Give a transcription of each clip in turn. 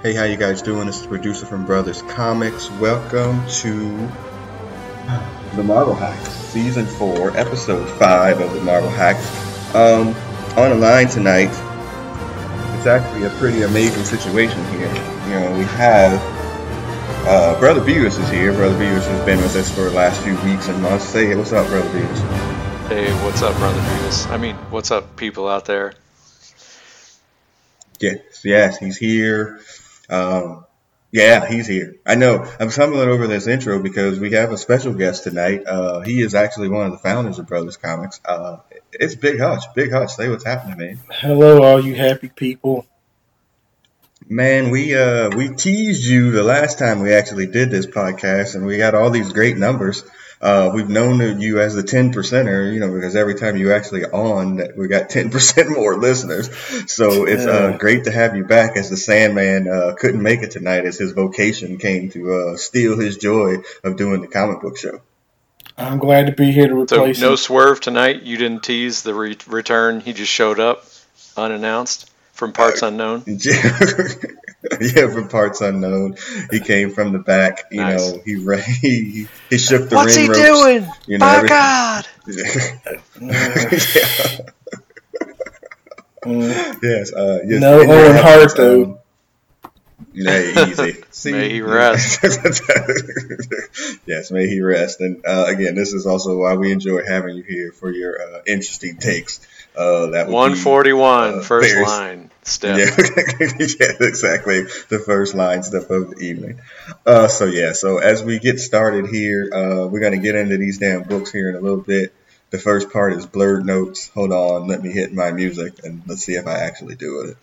Hey, how you guys doing? This is producer from Brothers Comics. Welcome to the Marvel Hacks, Season 4, Episode 5 of the Marvel Hacks. Um, on the line tonight, it's actually a pretty amazing situation here. You know, we have uh, Brother Beavis is here. Brother Beavis has been with us for the last few weeks and months. Say, hey, what's up, Brother Beavis? Hey, what's up, Brother Beavis? I mean, what's up, people out there? Yes, yes, he's here. Um, yeah, he's here. I know. I'm stumbling over this intro because we have a special guest tonight. Uh, he is actually one of the founders of Brothers Comics. Uh, it's Big Hutch. Big Hutch, say what's happening, man. Hello, all you happy people. Man, we uh we teased you the last time we actually did this podcast, and we got all these great numbers. Uh, we've known you as the 10 percenter, you know, because every time you actually on, that we got 10% more listeners. So it's uh, great to have you back as the Sandman uh, couldn't make it tonight as his vocation came to uh, steal his joy of doing the comic book show. I'm glad to be here to replace. So, no him. swerve tonight. You didn't tease the re- return. He just showed up unannounced from parts unknown. yeah, from parts unknown. He came from the back. You Nice. know, he ra- he he shook the What's ring he ropes. doing? You know, My everything- God! yeah. Mm, Yes. Uh, yes. No in your Owen Hart, though. um, Yeah, easy. See, May he rest. yes, may he rest. And uh, again, this is also why we enjoy having you here for your uh, interesting takes. Uh, that would be- 141, uh, first line. Step. Yeah, yeah, exactly. The first line stuff of the evening. Uh, so yeah, so as we get started here, uh, we're gonna get into these damn books here in a little bit. The first part is blurred notes. Hold on, let me hit my music and let's see if I actually do it.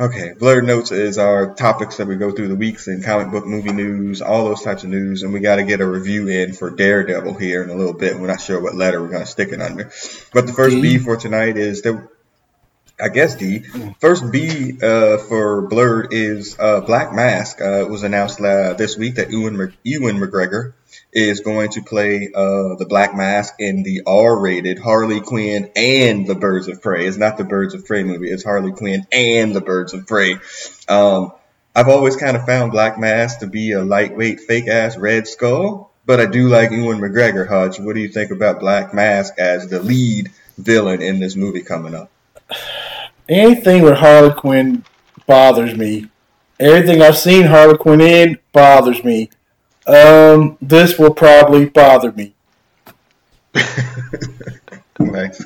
Okay, blurred notes is our topics that we go through the weeks in comic book, movie news, all those types of news, and we got to get a review in for Daredevil here in a little bit. We're not sure what letter we're gonna stick it under, but the first D. B for tonight is the I guess D. First B uh, for Blurred is uh, Black Mask. Uh, it was announced uh, this week that Ewan, Mc- Ewan McGregor is going to play uh, the Black Mask in the R-rated Harley Quinn and the Birds of Prey. It's not the Birds of Prey movie. It's Harley Quinn and the Birds of Prey. Um, I've always kind of found Black Mask to be a lightweight, fake-ass Red Skull, but I do like Ewan McGregor. Hutch, what do you think about Black Mask as the lead villain in this movie coming up? Anything with Harley Quinn bothers me. Everything I've seen Harley Quinn in bothers me. Um, this will probably bother me. Nice.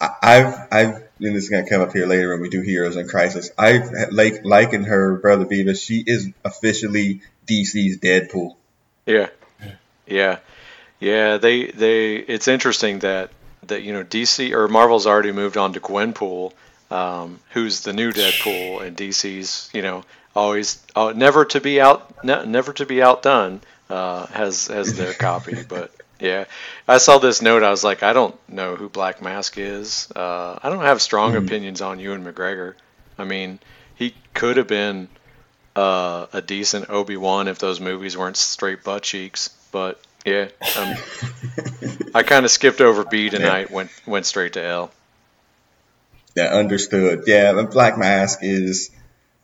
I- I've, I've, and this is gonna come up here later when we do Heroes in Crisis. I've like likened her brother Beavis. She is officially DC's Deadpool. Yeah, yeah, yeah. They they. It's interesting that that you know DC or Marvel's already moved on to Gwenpool, um, who's the new Deadpool, and DC's you know always uh, never to be out ne- never to be outdone uh, has has their copy. But yeah, I saw this note. I was like, I don't know who Black Mask is. Uh, I don't have strong opinions on Ewan McGregor. I mean, he could have been uh, a decent Obi Wan if those movies weren't straight butt cheeks. But yeah, um, I kind of skipped over B tonight. Went went straight to L. Yeah, understood. Yeah, Black Mask is.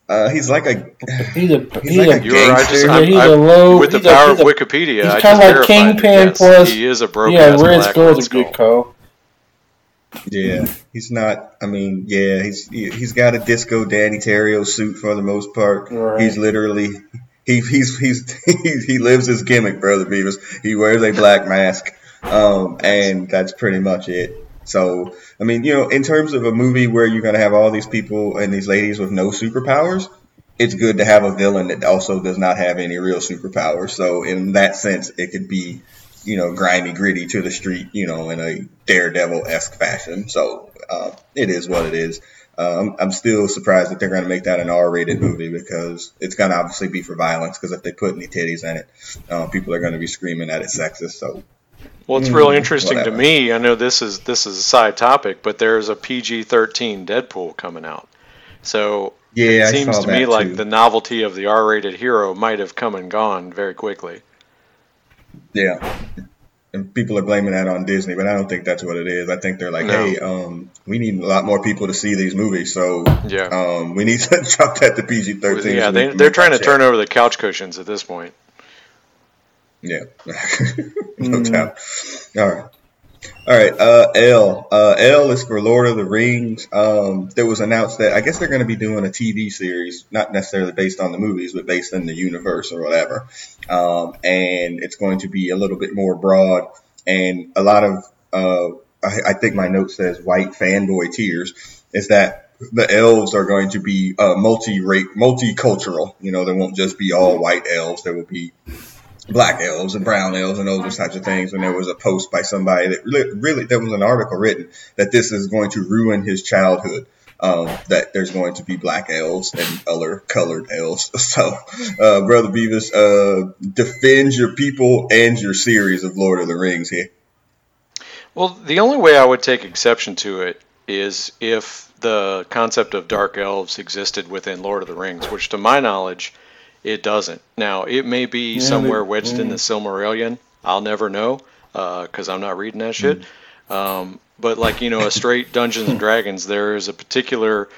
Uh, he's like a. He's a he's, like a, a You just Gangster. I'm, He's I'm- a low- with the he's power he's of a- Wikipedia. he's kinda like verified Kingpin. Yes, plus- he is a broken yeah, ass Red black Skull's a good call. Yeah, he's not. I mean, yeah, he's he, he's got a disco Deney Terrio suit for the most part. Right. He's literally he he's he's he, he lives his gimmick, brother Beavis. He wears a black mask, um, and that's pretty much it. So, I mean, you know, in terms of a movie where you're gonna have all these people and these ladies with no superpowers, it's good to have a villain that also does not have any real superpowers. So, in that sense, it could be you know, grimy, gritty to the street, you know, in a Daredevil esque fashion. So uh, it is what it is. Um, I'm still surprised that they're going to make that an R-rated movie because it's going to obviously be for violence. Because if they put any titties in it, uh, people are going to be screaming that it's sexist. So Well, it's real Mm, interesting whatever. to me. I know this is this is a side topic, but there's a PG-13 Deadpool coming out. So yeah, it seems to me that like the novelty of the R-rated hero might have come and gone very quickly. Yeah. and people are blaming that on Disney, but I don't think that's what it is. I think they're like, no. hey, um, we need a lot more people to see these movies, so yeah, um, we need to drop that to PG thirteen. Yeah, they, they're trying to check. turn over the couch cushions at this point. Yeah, no mm. doubt. All right. All right, uh, L. Uh, L is for Lord of the Rings. Um, there was announced that I guess they're going to be doing a TV series, not necessarily based on the movies, but based in the universe or whatever. Um, and it's going to be a little bit more broad and a lot of, uh, I, I think my note says white fanboy tears is that the elves are going to be uh, multi-rate, multicultural. You know, they won't just be all white elves. There will be black elves and brown elves and those types of things. And there was a post by somebody that really, really there was an article written that this is going to ruin his childhood. Um, that there's going to be black elves and other colored elves. So, uh, brother Beavis, uh, defend your people and your series of Lord of the Rings here. Well, the only way I would take exception to it is if the concept of dark elves existed within Lord of the Rings, which, to my knowledge, it doesn't. Now, it may be yeah, somewhere wedged yeah. in the Silmarillion. I'll never know because uh, I'm not reading that shit. Mm. Um, but like you know, a straight Dungeons and Dragons, there is a particular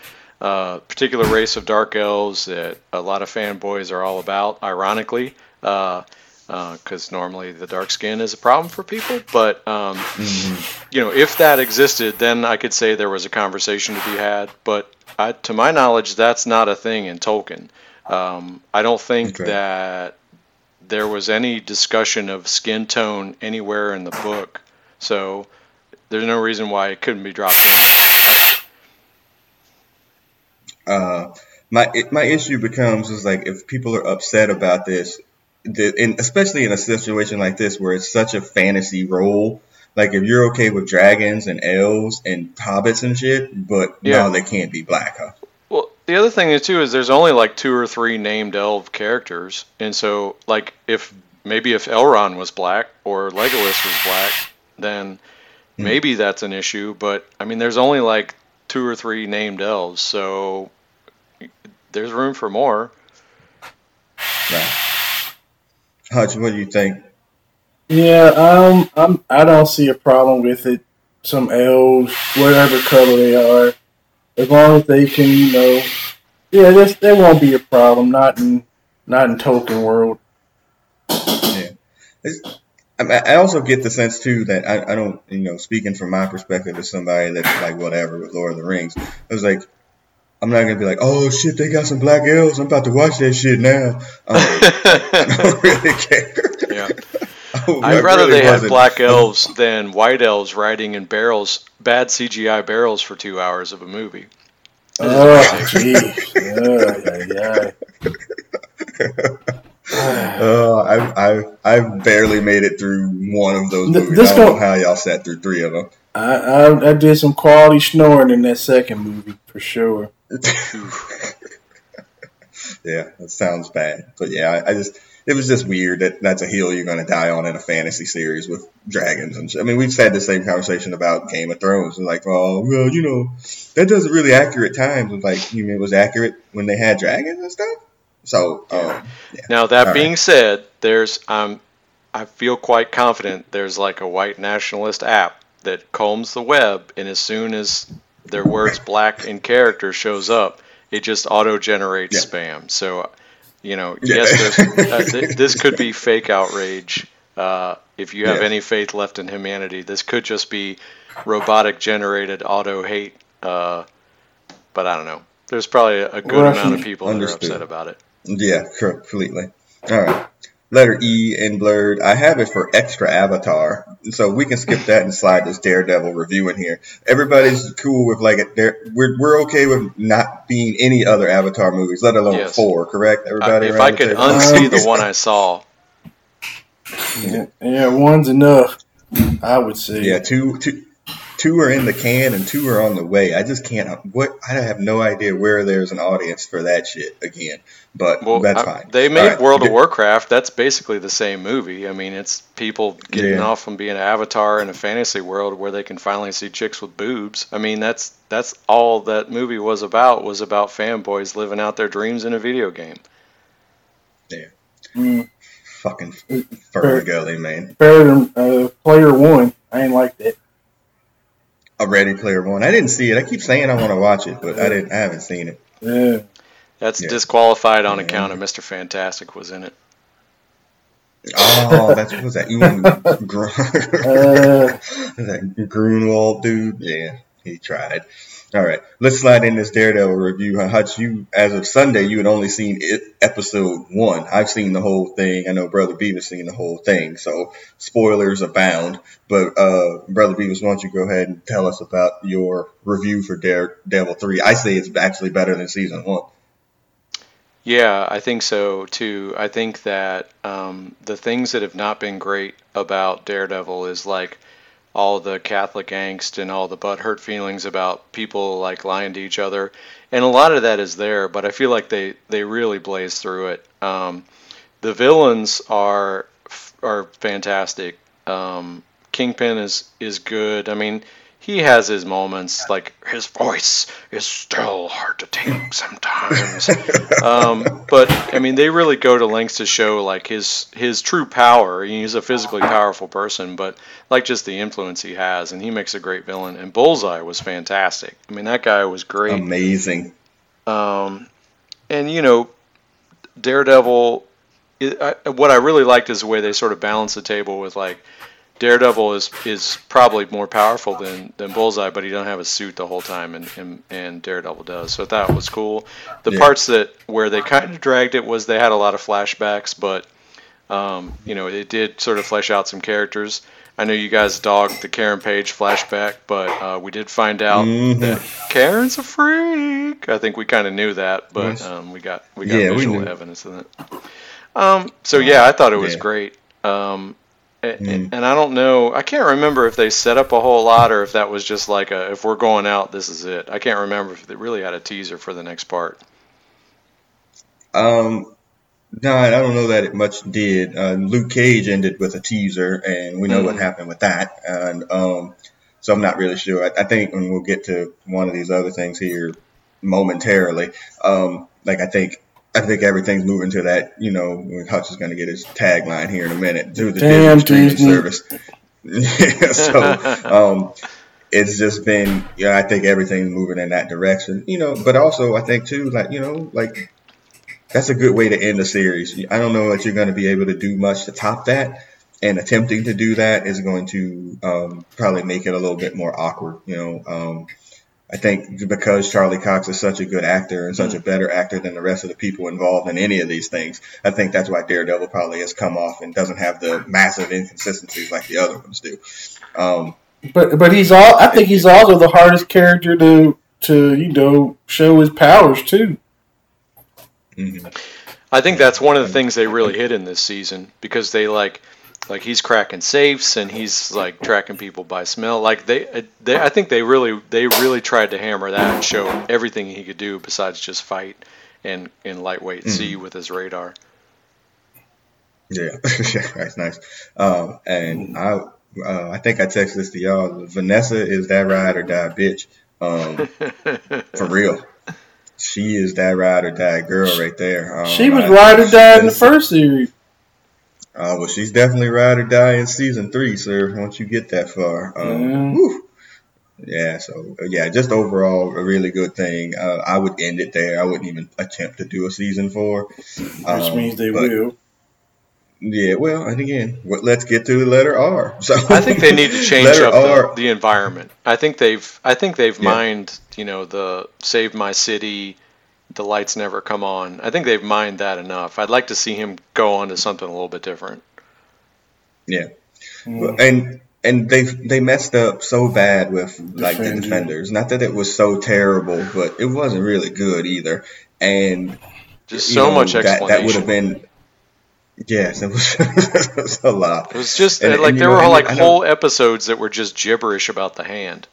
uh, particular race of dark elves that a lot of fanboys are all about. Ironically, because uh, uh normally the dark skin is a problem for people. But um, mm-hmm. you know, if that existed, then I could say there was a conversation to be had. But I, to my knowledge, that's not a thing in Tolkien. Um, I don't think okay. that there was any discussion of skin tone anywhere in the book, so there's no reason why it couldn't be dropped in. Uh, my my issue becomes is like if people are upset about this, and especially in a situation like this where it's such a fantasy role. Like if you're okay with dragons and elves and hobbits and shit, but yeah. no, they can't be black, huh? The other thing is too is there's only like two or three named elf characters, and so like if maybe if Elrond was black or Legolas was black, then hmm. maybe that's an issue. But I mean, there's only like two or three named elves, so there's room for more. Right. Hutch, what do you think? Yeah, um, I'm I don't see a problem with it. Some elves, whatever color they are, as long as they can, you know, yeah, this there won't be a problem. Not in not in Tolkien world. Yeah, I also get the sense too that I, I don't, you know, speaking from my perspective as somebody that's like whatever with Lord of the Rings, I was like, I'm not gonna be like, oh shit, they got some black elves. I'm about to watch that shit now. Um, I don't really care. Yeah. I'd rather really they had black elves than white elves riding in barrels, bad CGI barrels for two hours of a movie. Oh, jeez. yeah, yeah. oh, I've, I've, I've barely made it through one of those movies. This I don't know how y'all sat through three of them. I, I, I did some quality snoring in that second movie for sure. yeah, that sounds bad, but yeah, I, I just it was just weird that that's a hill you're going to die on in a fantasy series with dragons and shit. I mean, we've had the same conversation about Game of Thrones and like, oh, well, you know, that doesn't really accurate times. And like, you mean it was accurate when they had dragons and stuff? So, um, yeah. now that All being right. said, there's um, I feel quite confident there's like a white nationalist app that combs the web, and as soon as their words black in character shows up, it just auto generates yeah. spam. So you know, yeah. yes, uh, th- this could be fake outrage. Uh, if you have any faith left in humanity, this could just be robotic generated auto hate. Uh, but I don't know. There's probably a good Russian amount of people understood. that are upset about it. Yeah, completely. All right letter E in blurred. I have it for extra avatar, so we can skip that and slide this Daredevil review in here. Everybody's cool with like it. We're we're okay with not being any other Avatar movies, let alone yes. four. Correct, everybody. Uh, if I could unsee the one I saw. Yeah, yeah, one's enough. I would say. Yeah, two two two are in the can and two are on the way. I just can't. What I have no idea where there's an audience for that shit again. But well, that's fine. they made right. World of Warcraft. That's basically the same movie. I mean, it's people getting yeah. off from being an avatar in a fantasy world where they can finally see chicks with boobs. I mean, that's that's all that movie was about. Was about fanboys living out their dreams in a video game. Yeah. Mm. fucking Ferngully, man. Better than uh, Player One. I ain't like that. A Ready Player One. I didn't see it. I keep saying I want to watch it, but I didn't. I haven't seen it. Yeah. That's yeah. disqualified on account of Mr. Fantastic was in it. Oh, that's what was that? Ewan Gr- uh, that Grunwald dude. Yeah, he tried. All right, let's slide in this Daredevil review. Hutch, you as of Sunday, you had only seen it, episode one. I've seen the whole thing. I know Brother Beavis seen the whole thing, so spoilers abound. But uh, Brother Beavis, why don't you go ahead and tell us about your review for Daredevil three? I say it's actually better than season one. Yeah, I think so too. I think that um, the things that have not been great about Daredevil is like all the Catholic angst and all the butthurt feelings about people like lying to each other, and a lot of that is there. But I feel like they they really blaze through it. Um, the villains are are fantastic. Um, Kingpin is is good. I mean, he has his moments. Like his voice is still hard to take sometimes. um, but I mean, they really go to lengths to show like his his true power. He's a physically powerful person, but like just the influence he has, and he makes a great villain. And Bullseye was fantastic. I mean, that guy was great, amazing. Um, and you know, Daredevil. It, I, what I really liked is the way they sort of balance the table with like Daredevil is is probably more powerful than, than Bullseye, but he don't have a suit the whole time, and, and, and Daredevil does. So that was cool. The yeah. parts that where they kind of dragged it was they had a lot of flashbacks, but um, you know it did sort of flesh out some characters. I know you guys dogged the Karen Page flashback, but uh, we did find out mm-hmm. that Karen's a freak. I think we kind of knew that, but um, we got we got yeah, visual evidence of that. Um, so yeah, I thought it was yeah. great. Um, Mm. And I don't know. I can't remember if they set up a whole lot or if that was just like a if we're going out, this is it. I can't remember if they really had a teaser for the next part. Um, no, I don't know that it much did. Uh, Luke Cage ended with a teaser, and we know mm. what happened with that. And um, so I'm not really sure. I, I think when we'll get to one of these other things here momentarily, um, like I think I think everything's moving to that. You know, Hutch is going to get his tagline here in a minute to the Damn streaming service. yeah, so um, it's just been, yeah, I think everything's moving in that direction. You know, but also I think too, like you know, like that's a good way to end the series. I don't know that you're going to be able to do much to top that, and attempting to do that is going to um, probably make it a little bit more awkward. You know. Um, I think because Charlie Cox is such a good actor and such mm. a better actor than the rest of the people involved in any of these things, I think that's why Daredevil probably has come off and doesn't have the massive inconsistencies like the other ones do. Um, but but he's all. I think he's also the hardest character to to you know show his powers too. Mm-hmm. I think that's one of the things they really hit in this season because they like like he's cracking safes and he's like tracking people by smell. Like they, they, I think they really, they really tried to hammer that and show everything he could do besides just fight and in lightweight mm-hmm. see with his radar. Yeah, yeah, that's nice. Um, and I, uh, I think I texted this to y'all. Vanessa is that ride or die bitch. Um, for real. She is that ride or die girl right there. Um, she was ride or die in the first series. Uh, well, she's definitely ride or die in season three, sir. Once you get that far, um, mm. yeah. So yeah, just overall a really good thing. Uh, I would end it there. I wouldn't even attempt to do a season four, which um, means they but, will. Yeah, well, and again, let's get to the letter R. So I think they need to change up the, the, environment. I think they've, I think they've yeah. mined, you know, the save my city the lights never come on. I think they've mined that enough. I'd like to see him go on to something a little bit different. Yeah, mm. and and they they messed up so bad with like the defenders. Not that it was so terrible, but it wasn't really good either. And just so know, much explanation. That, that would have been. Yes, it was, it was, a lot. It was just and, like and, there know, were like whole episodes that were just gibberish about the hand,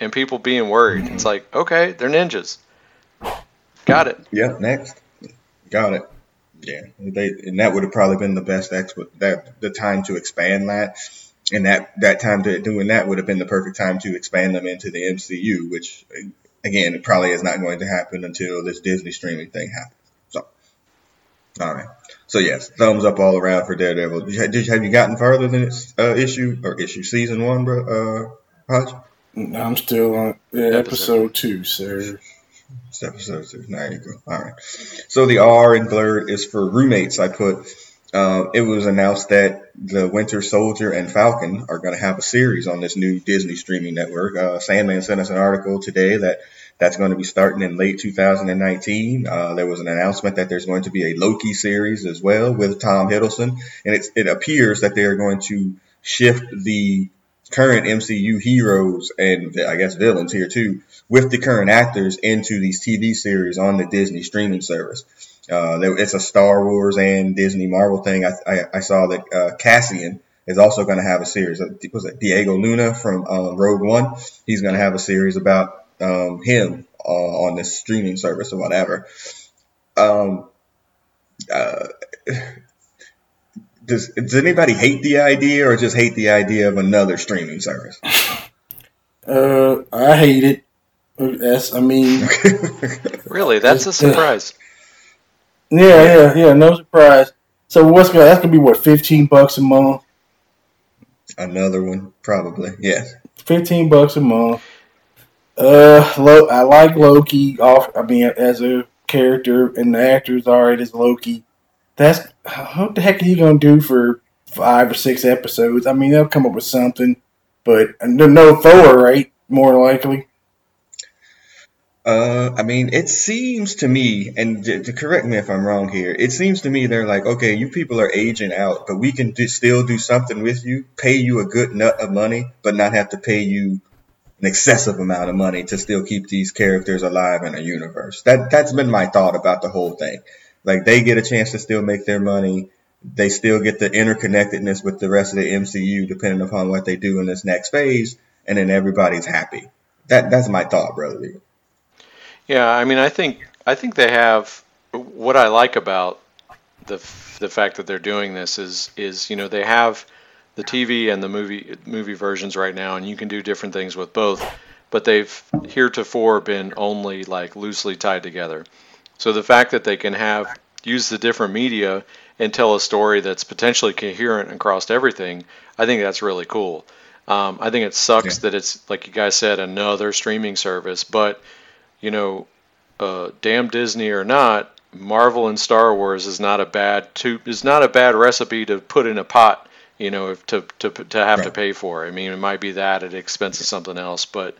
and people being worried. Mm-hmm. It's like, okay, they're ninjas. Got it. Yeah, next. Got it. Yeah, they, and that would have probably been the best expo, that the time to expand that, and that that time to doing that would have been the perfect time to expand them into the MCU, which again, it probably is not going to happen until this Disney streaming thing happens. So, all right. so yes, thumbs up all around for Daredevil. Did you, have you gotten farther than its uh, issue or issue season one, bro? Uh, Hodge? I'm still on yeah, episode. episode two, sir. All right. So the R in blurred is for roommates. I put. Uh, it was announced that the Winter Soldier and Falcon are going to have a series on this new Disney streaming network. Uh, Sandman sent us an article today that that's going to be starting in late 2019. Uh, there was an announcement that there's going to be a Loki series as well with Tom Hiddleston, and it appears that they are going to shift the current MCU heroes and I guess villains here too with the current actors into these TV series on the Disney streaming service. Uh, it's a Star Wars and Disney Marvel thing. I, I, I saw that uh, Cassian is also going to have a series. Uh, was it Diego Luna from um, Rogue One? He's going to have a series about um, him uh, on this streaming service or whatever. Um, uh, does does anybody hate the idea or just hate the idea of another streaming service? Uh, I hate it. That's I mean, really, that's a surprise. Yeah, yeah, yeah. No surprise. So what's gonna that's gonna be what fifteen bucks a month? Another one, probably. Yes. Fifteen bucks a month. Uh, Lo- I like Loki. Off, I mean, as a character, and the actor's alright as Loki. That's what the heck are you gonna do for five or six episodes? I mean, they'll come up with something, but no Thor, right? More likely. Uh, I mean, it seems to me, and to, to, correct me if I'm wrong here, it seems to me they're like, okay, you people are aging out, but we can do, still do something with you, pay you a good nut of money, but not have to pay you an excessive amount of money to still keep these characters alive in a universe. That that's been my thought about the whole thing. Like they get a chance to still make their money. They still get the interconnectedness with the rest of the MCU, depending upon what they do in this next phase, and then everybody's happy. That that's my thought, brother. Yeah, I mean, I think I think they have what I like about the the fact that they're doing this is is you know they have the TV and the movie movie versions right now, and you can do different things with both. But they've heretofore been only like loosely tied together. So the fact that they can have use the different media and tell a story that's potentially coherent across everything, I think that's really cool. Um, I think it sucks yeah. that it's like you guys said another streaming service, but you know, uh, damn Disney or not, Marvel and Star Wars is not a bad to is not a bad recipe to put in a pot. You know, if to to to have right. to pay for. I mean, it might be that at expense of something else, but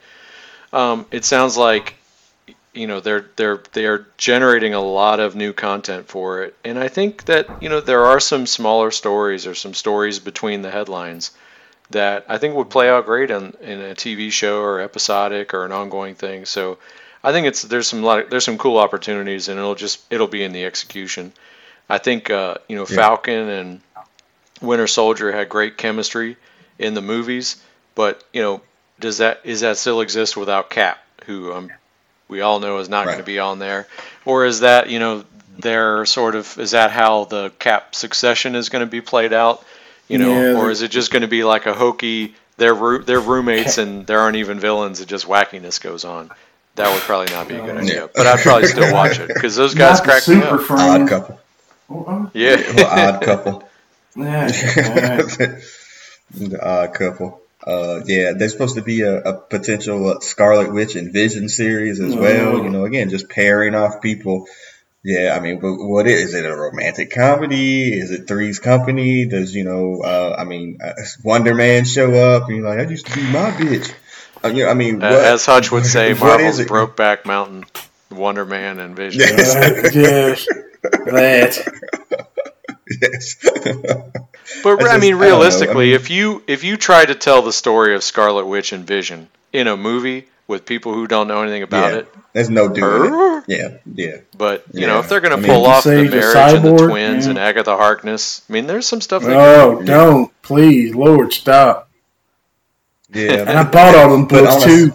um, it sounds like you know they're they're they are generating a lot of new content for it. And i think that you know there are some smaller stories or some stories between the headlines that i think would play out great in, in a tv show or episodic or an ongoing thing. So i think it's there's some lot of, there's some cool opportunities and it'll just it'll be in the execution. I think uh, you know yeah. falcon and winter soldier had great chemistry in the movies but you know does that is that still exist without cap who i'm we all know is not right. going to be on there, or is that you know their sort of is that how the cap succession is going to be played out, you know, yeah, or is it just going to be like a hokey they're they're roommates and there aren't even villains and just wackiness goes on. That would probably not be a good idea, yeah. but I'd probably still watch it because those guys not crack me up. Odd couple. Yeah, well, odd couple. yeah, the odd couple. Uh, yeah, there's supposed to be a, a potential uh, Scarlet Witch and Vision series as well. You know, again, just pairing off people. Yeah, I mean, but what is, is it? A romantic comedy? Is it Three's Company? Does you know? Uh, I mean, uh, Wonder Man show up and you're like, I used to be my bitch. Uh, you know, I mean, what, as Hutch would say, Marvel's Brokeback Mountain, Wonder Man and Vision. Yes, yes, that. Yes. but I, just, I mean, realistically, I mean, if you if you try to tell the story of Scarlet Witch and Vision in a movie with people who don't know anything about yeah, it, there's no doing it. Yeah, yeah. But you yeah. know, if they're going to pull off the marriage and the twins yeah. and Agatha Harkness, I mean, there's some stuff. oh, don't please, Lord, stop. Yeah, and I bought all them books too.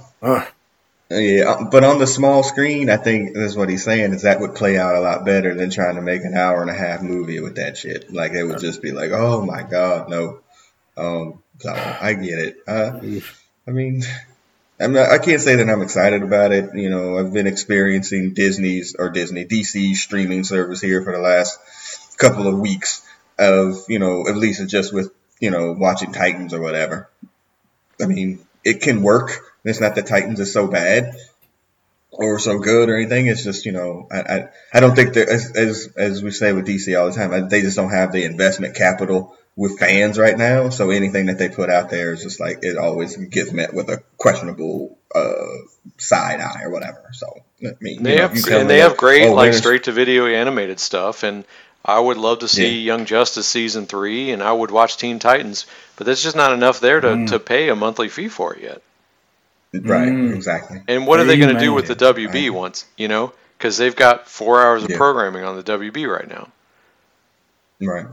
Yeah, but on the small screen, I think that's what he's saying is that would play out a lot better than trying to make an hour and a half movie with that shit. Like it would just be like, oh my god, no. Um, so I get it. Uh, I mean, I'm not, I can't say that I'm excited about it. You know, I've been experiencing Disney's or Disney DC streaming service here for the last couple of weeks of you know at least just with you know watching Titans or whatever. I mean, it can work. It's not that Titans is so bad or so good or anything. It's just you know I I, I don't think that as, as as we say with DC all the time, they just don't have the investment capital with fans right now. So anything that they put out there is just like it always gets met with a questionable uh, side eye or whatever. So I mean, they know, have and they have great oh, like straight to video animated stuff, and I would love to see yeah. Young Justice season three, and I would watch Teen Titans, but there's just not enough there to, mm. to pay a monthly fee for it yet. Right, mm. exactly. And what are they going to do with the WB right. once, you know? Because they've got four hours of yeah. programming on the WB right now. Right.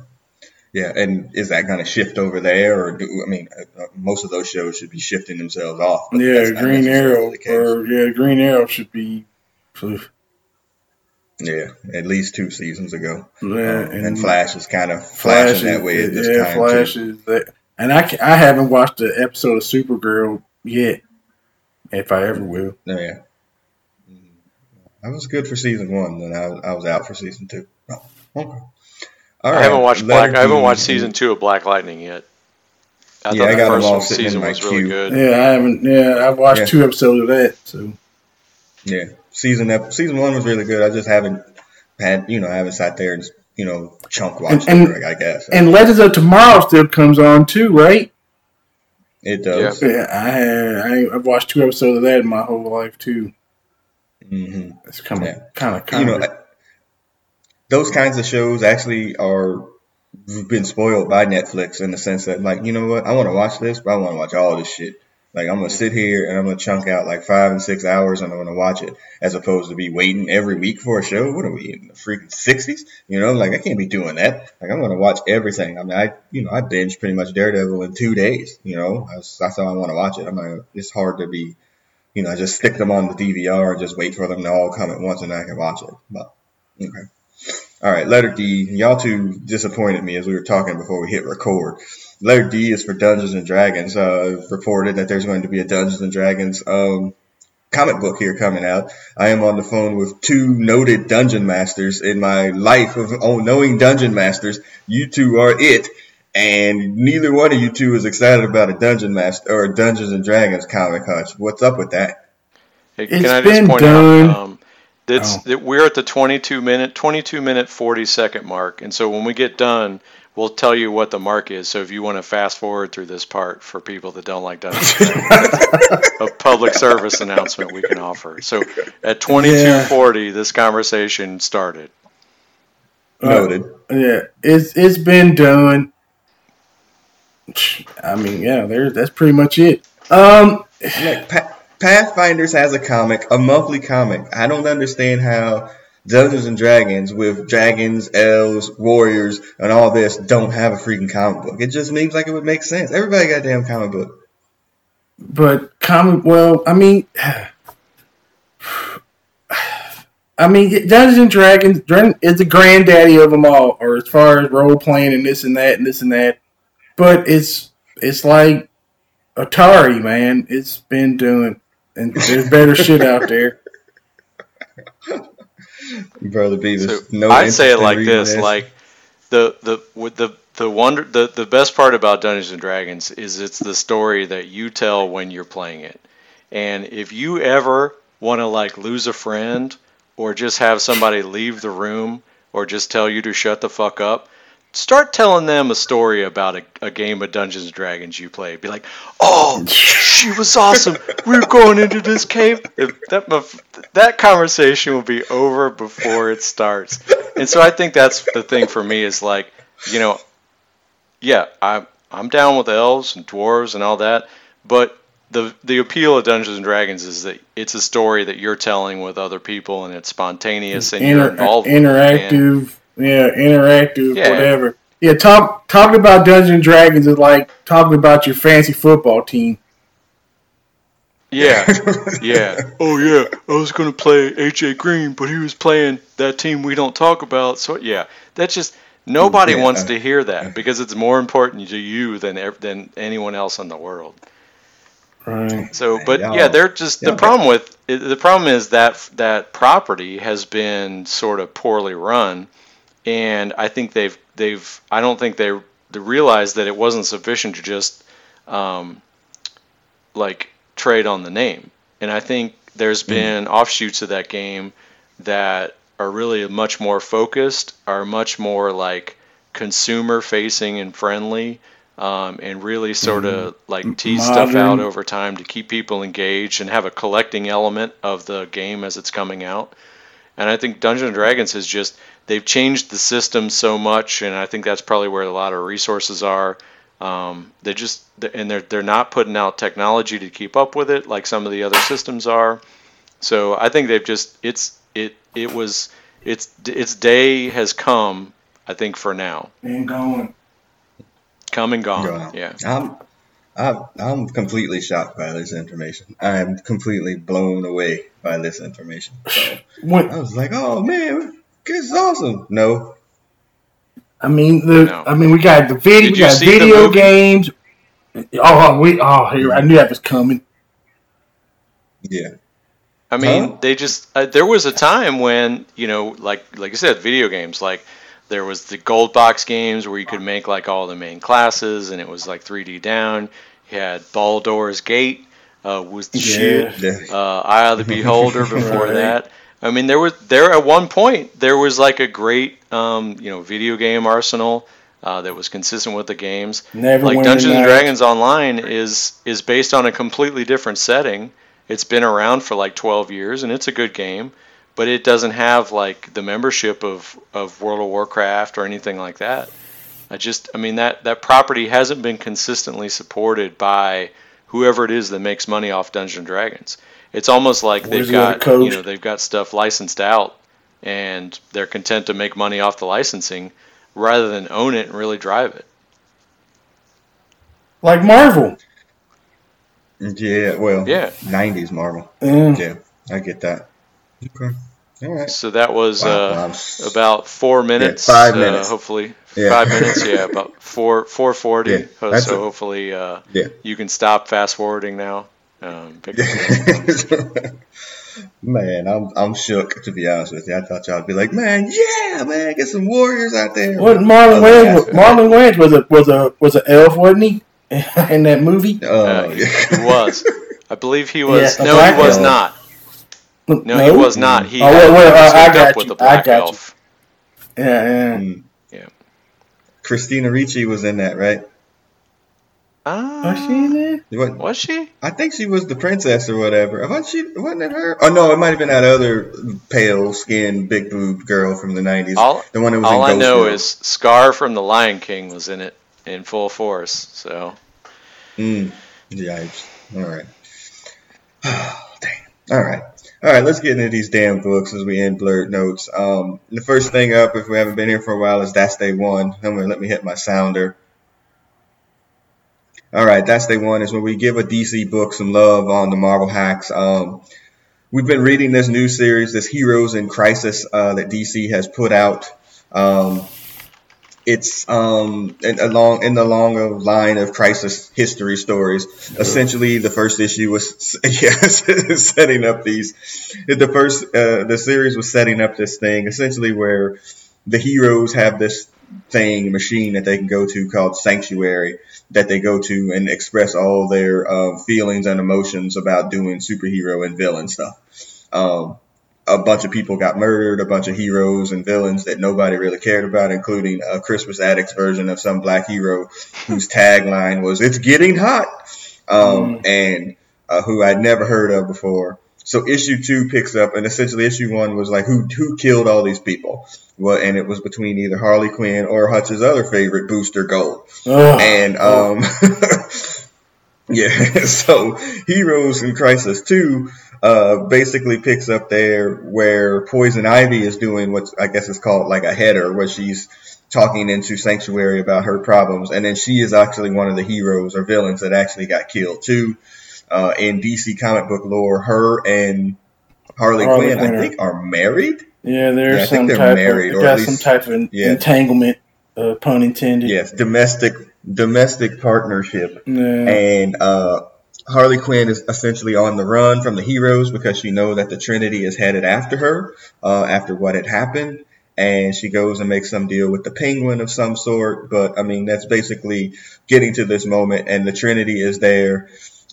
Yeah, and is that going to shift over there, or do I mean, uh, uh, most of those shows should be shifting themselves off? Yeah, Green Arrow, or yeah, Green Arrow should be. Yeah, at least two seasons ago. Yeah, um, and, and, Flash is kind of flashing that way at this yeah, time. Flash too. is that, and I I haven't watched the episode of Supergirl yet, if I ever will. Oh, yeah, mm-hmm. that was good for season one. Then I, I was out for season two. Oh, okay. All right. I haven't watched Black. I haven't watched season two of Black Lightning yet. I yeah, I got them all sitting in my was queue. Really good. Yeah, I haven't. Yeah, I've watched yeah. two episodes of that. So. Yeah, season season one was really good. I just haven't had you know I haven't sat there and you know chunk watched and, it. I guess. And Legends of Tomorrow still comes on too, right? It does. Yeah, yeah I had I, have watched two episodes of that in my whole life too. Mm-hmm. It's kind of kind of kind of those kinds of shows actually are been spoiled by Netflix in the sense that like you know what I want to watch this, but I want to watch all this shit. Like I'm gonna sit here and I'm gonna chunk out like five and six hours and I'm gonna watch it, as opposed to be waiting every week for a show. What are we in the freaking sixties? You know, like I can't be doing that. Like I'm gonna watch everything. I mean, I you know I binged pretty much Daredevil in two days. You know, that's, how I want to watch it. I'm like, it's hard to be, you know, just stick them on the DVR and just wait for them to all come at once and I can watch it. But okay. All right, letter D. Y'all two disappointed me as we were talking before we hit record. Letter D is for Dungeons and Dragons. Uh, reported that there's going to be a Dungeons and Dragons um, comic book here coming out. I am on the phone with two noted dungeon masters in my life of oh, knowing dungeon masters. You two are it, and neither one of you two is excited about a dungeon master or a Dungeons and Dragons comic Hutch. What's up with that? Hey, can it's I just point done. out? Um, it's, oh. we're at the 22 minute, 22 minute 40 second mark, and so when we get done, we'll tell you what the mark is. So if you want to fast forward through this part for people that don't like Dungeons, a public service announcement we can offer. So at 22:40, yeah. this conversation started. Uh, Noted. Uh, yeah, it's it's been done. I mean, yeah, there's that's pretty much it. Um, yeah, Pathfinders has a comic, a monthly comic. I don't understand how Dungeons and Dragons with dragons, elves, warriors, and all this don't have a freaking comic book. It just seems like it would make sense. Everybody got a damn comic book. But comic, well, I mean, I mean, Dungeons and Dragons is the granddaddy of them all, or as far as role playing and this and that and this and that. But it's it's like Atari, man. It's been doing and there's better shit out there. Brother Beavis. So no I'd say it like this: this. like the the with the the wonder the, the best part about Dungeons and Dragons is it's the story that you tell when you're playing it. And if you ever want to like lose a friend or just have somebody leave the room or just tell you to shut the fuck up, start telling them a story about a, a, game of Dungeons and Dragons you played. Be like, "Oh, she was awesome. We were going into this cave." That that conversation will be over before it starts. And so I think that's the thing for me is like, you know, yeah, I'm I'm down with elves and dwarves and all that, but the the appeal of Dungeons and Dragons is that it's a story that you're telling with other people and it's spontaneous and Inter- you're involved. Interactive yeah, interactive, yeah. whatever. Yeah, talk talking about Dungeons and Dragons is like talking about your fancy football team. Yeah, yeah. Oh yeah, I was gonna play AJ Green, but he was playing that team we don't talk about. So yeah, that's just nobody yeah. wants to hear that because it's more important to you than than anyone else in the world. Right. So, but yeah, they're just the problem with the problem is that that property has been sort of poorly run and I think they've they've I don't think they they realized that it wasn't sufficient to just um, like trade on the name. And I think there's mm. been offshoots of that game that are really much more focused, are much more like consumer facing and friendly, um, and really sort of mm-hmm. like tease Modern. stuff out over time to keep people engaged and have a collecting element of the game as it's coming out. And I think Dungeons and Dragons has just they've changed the system so much, and I think that's probably where a lot of resources are. Um, they just and they're they're not putting out technology to keep up with it like some of the other systems are. So I think they've just it's it it was its its day has come. I think for now. And gone. Come and gone. Yeah. I'm, I'm I'm completely shocked by this information. I am completely blown away by this information. So what? I was like, oh man, this is awesome. No. I mean the no. I mean we got the video we got video games. Oh we oh here I knew that was coming. Yeah. I mean, huh? they just uh, there was a time when you know, like like I said, video games like there was the gold box games where you could make like all the main classes, and it was like 3D down. You had Baldur's Gate uh, was the yeah. shit. Uh, Eye of the Beholder before right. that. I mean, there was there at one point there was like a great um, you know video game arsenal. Uh, that was consistent with the games. Never like Dungeons and Dragons Online is is based on a completely different setting. It's been around for like 12 years and it's a good game but it doesn't have like the membership of, of World of Warcraft or anything like that. I just, I mean, that, that property hasn't been consistently supported by whoever it is that makes money off Dungeons and Dragons. It's almost like they've got, you know, they've got stuff licensed out and they're content to make money off the licensing rather than own it and really drive it. Like Marvel. Yeah, well, yeah, '90s Marvel. Mm. Yeah, I get that. Okay. All right. So that was wow, uh, about four minutes. Yeah, five uh, minutes. hopefully, yeah. five minutes. Yeah, about four four forty. Yeah, uh, so a, hopefully, uh, yeah. you can stop fast forwarding now. Um, man, I'm I'm shook to be honest with you. I thought y'all'd be like, man, yeah, man, get some warriors out there. What Marlon Wayans? Marlon Wayans was a was a was an elf, wasn't he? In that movie, uh, he, he was. I believe he was. no, he was elf. not. No, no, he was not. He oh, well, well, I got with you. the black elf. You. Yeah, yeah. Mm. Yeah. Christina Ricci was in that, right? Uh, was she in there? What, was she? I think she was the princess or whatever. Wasn't she? Wasn't it her? Oh no, it might have been that other pale skinned, big boobed girl from the nineties. The one that was all in I know Girl. is Scar from The Lion King was in it in full force. So. Mm. Yikes! All right. Dang. All right. All right, let's get into these damn books as we end blurred notes. Um, the first thing up, if we haven't been here for a while, is That's Day One. I'm gonna let me hit my sounder. All right, That's Day One is when we give a DC book some love on the Marvel hacks. Um, we've been reading this new series, this Heroes in Crisis uh, that DC has put out. Um, it's um in, along in the long line of crisis history stories. Essentially, the first issue was yes setting up these. The first uh, the series was setting up this thing essentially where the heroes have this thing machine that they can go to called Sanctuary that they go to and express all their uh, feelings and emotions about doing superhero and villain stuff. Um, a bunch of people got murdered, a bunch of heroes and villains that nobody really cared about, including a Christmas Addicts version of some black hero whose tagline was "It's getting hot," um, mm. and uh, who I'd never heard of before. So issue two picks up, and essentially issue one was like, who who killed all these people? Well, and it was between either Harley Quinn or Hutch's other favorite, Booster Gold, oh. and um, yeah. So Heroes in Crisis two uh, basically picks up there where Poison Ivy is doing what I guess is called like a header, where she's talking into Sanctuary about her problems, and then she is actually one of the heroes or villains that actually got killed too. Uh, in DC comic book lore, her and Harley, Harley Quinn, I think, are married. Yeah, there's yeah, some type married, of, got least, some type of yeah. entanglement, uh, pun intended. Yes, domestic domestic partnership, yeah. and uh, Harley Quinn is essentially on the run from the heroes because she knows that the Trinity is headed after her uh, after what had happened. and she goes and makes some deal with the penguin of some sort. But I mean, that's basically getting to this moment, and the Trinity is there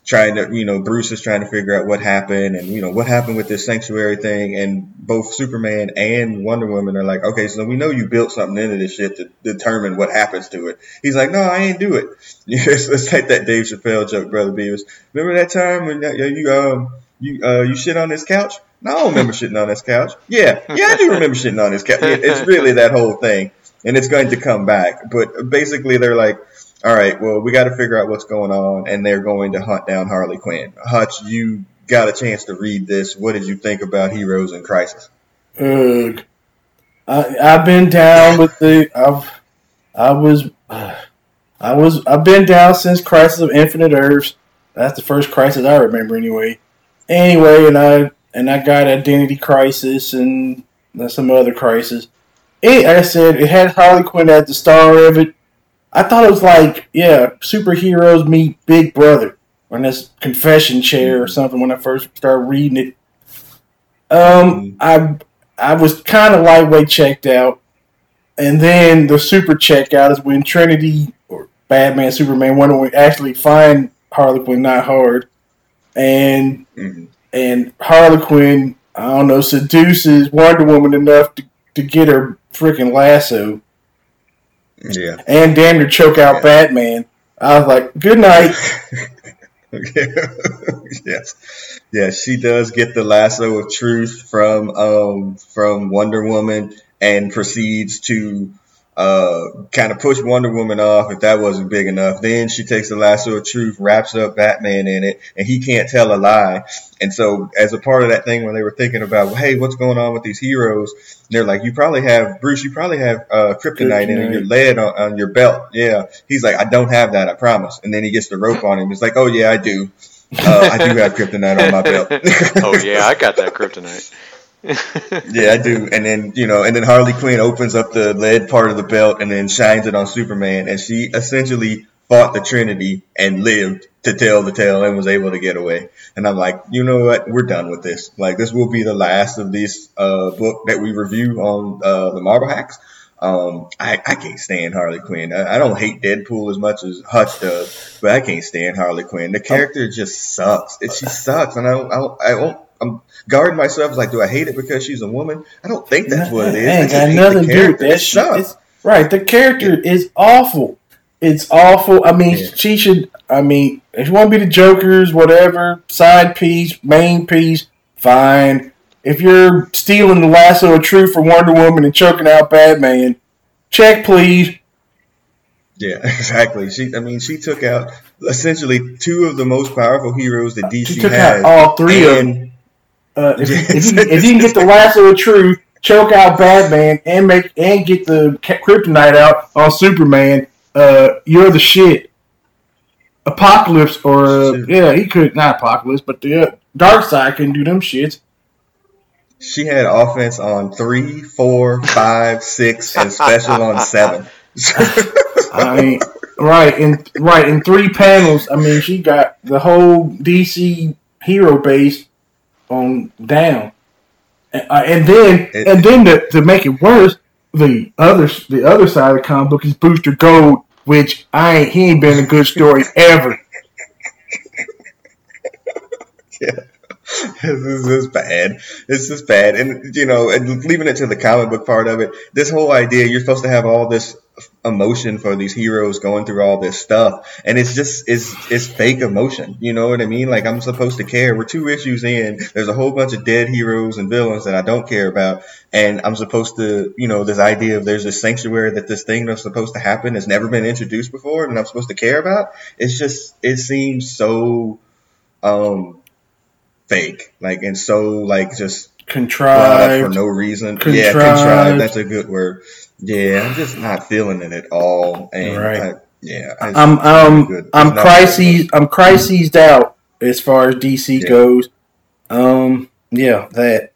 trying to, you know, Bruce is trying to figure out what happened and, you know, what happened with this sanctuary thing. And both Superman and Wonder Woman are like, okay, so we know you built something into this shit to determine what happens to it. He's like, no, I ain't do it. it's, it's like that Dave Chappelle joke, Brother Beavis. Remember that time when you, um, you, uh, you shit on this couch? No, I don't remember shitting on this couch. Yeah, yeah, I do remember shitting on this couch. It's really that whole thing. And it's going to come back. But basically, they're like, all right, well, we got to figure out what's going on, and they're going to hunt down Harley Quinn. Hutch, you got a chance to read this. What did you think about Heroes in Crisis? Ugh. I, I've been down with the. I've, I was, I was, I've been down since Crisis of Infinite Earths. That's the first Crisis I remember, anyway. Anyway, and I and I got Identity Crisis and some other Crisis. It, like I said, it had Harley Quinn at the star of it. I thought it was like, yeah, superheroes meet Big Brother on this confession chair or something when I first started reading it. Um, I I was kind of lightweight checked out, and then the super checkout is when Trinity or Batman, Superman, Wonder Woman actually find Harley Quinn not hard, and mm-hmm. and Harley Quinn, I don't know, seduces Wonder Woman enough to, to get her freaking lasso yeah. And damn near choke out yeah. Batman. I was like, good night. yes. Yeah, she does get the lasso of truth from um from Wonder Woman and proceeds to uh, kind of push Wonder Woman off if that wasn't big enough. Then she takes the lasso of truth, wraps up Batman in it, and he can't tell a lie. And so, as a part of that thing, when they were thinking about, well, hey, what's going on with these heroes? They're like, you probably have Bruce, you probably have uh, kryptonite, in your lead on, on your belt. Yeah. He's like, I don't have that, I promise. And then he gets the rope on him. He's like, oh yeah, I do. Uh, I do have kryptonite on my belt. oh yeah, I got that kryptonite. yeah, I do. And then, you know, and then Harley Quinn opens up the lead part of the belt and then shines it on Superman. And she essentially fought the Trinity and lived to tell the tale and was able to get away. And I'm like, you know what? We're done with this. Like, this will be the last of this uh, book that we review on uh, the Marvel Hacks. Um, I, I can't stand Harley Quinn. I, I, don't hate Deadpool as much as Hutch does, but I can't stand Harley Quinn. The character just sucks. It, she sucks, and I, I, I won't I'm guarding myself. Like, do I hate it because she's a woman? I don't think that's what it is. Ain't got nothing to do with that. She, right, the character yeah. is awful. It's awful. I mean, yeah. she should. I mean, if you want to be the Joker's, whatever side piece, main piece, fine. If you're stealing the lasso of truth for Wonder Woman and choking out Batman, check please. Yeah, exactly. She, I mean, she took out essentially two of the most powerful heroes that DC she took has. Out all three of them uh, if, if, you, if, you, can get the lasso of truth, choke out Batman, and make and get the kryptonite out on Superman, uh, you're the shit. Apocalypse or uh, yeah, he could not Apocalypse, but the uh, Darkseid can do them shits. She had offense on three, four, five, six, and special on seven. I mean, right in right in three panels. I mean, she got the whole DC hero base on down. And, uh, and then it, and then to, to make it worse, the other the other side of the comic book is Booster Gold, which I ain't he ain't been a good story ever. yeah. this is bad. This is bad. And, you know, and leaving it to the comic book part of it, this whole idea, you're supposed to have all this emotion for these heroes going through all this stuff. And it's just, it's, it's fake emotion. You know what I mean? Like, I'm supposed to care. We're two issues in. There's a whole bunch of dead heroes and villains that I don't care about. And I'm supposed to, you know, this idea of there's this sanctuary that this thing that's supposed to happen has never been introduced before and I'm supposed to care about. It's just, it seems so, um, fake, like and so like just contrived for no reason. Contrived. Yeah, contrived. That's a good word. Yeah, I'm just not feeling it at all. And right. I, yeah, I'm um I'm crises I'm crisised out as far as DC yeah. goes. Um, yeah, that.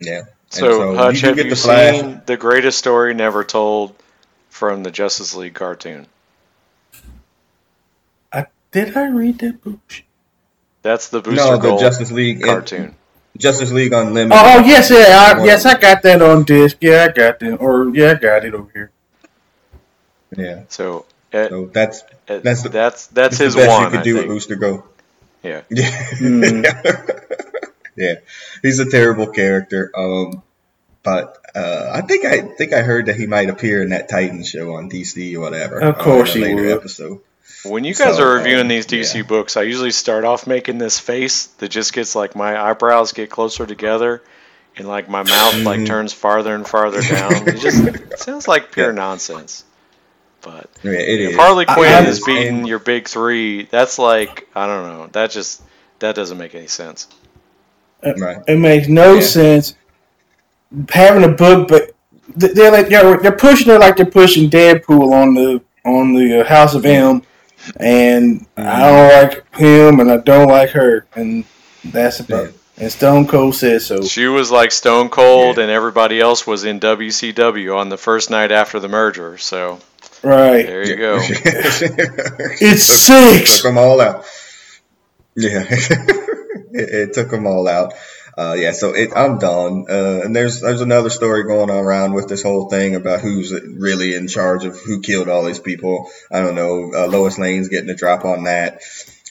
Yeah. So, so Hutch, have you seen the greatest story never told from the Justice League cartoon? I did I read that book? That's the Booster no, the Justice League cartoon. Justice League Unlimited. Oh, oh yes, yeah, I, yes, I got that on disc. Yeah, I got that, or yeah, I got it over here. Yeah. So, uh, so that's uh, that's the, that's that's his best one. You could I do think. with Booster Gold. Yeah. Yeah. Mm. yeah. He's a terrible character. Um, but uh, I think I think I heard that he might appear in that Titan show on DC or whatever. Of course, uh, he will. Episode. When you guys so, are reviewing um, these DC yeah. books, I usually start off making this face that just gets like my eyebrows get closer together, and like my mouth like mm-hmm. turns farther and farther down. It just it sounds like pure yeah. nonsense. But yeah, it if is. Harley Quinn is beating your big three, that's like I don't know. That just that doesn't make any sense. Right. It makes no yeah. sense having a book, but they're like they're, they're pushing it like they're pushing Deadpool on the on the uh, House of M, and mm-hmm. I don't like him, and I don't like her, and that's about. It. And Stone Cold said so. She was like Stone Cold, yeah. and everybody else was in WCW on the first night after the merger. So, right there you go. it's took, six. Took them all out. Yeah, it, it, took them all out uh, yeah, so it, I'm done. Uh, and there's there's another story going on around with this whole thing about who's really in charge of who killed all these people. I don't know. Uh, Lois Lane's getting a drop on that.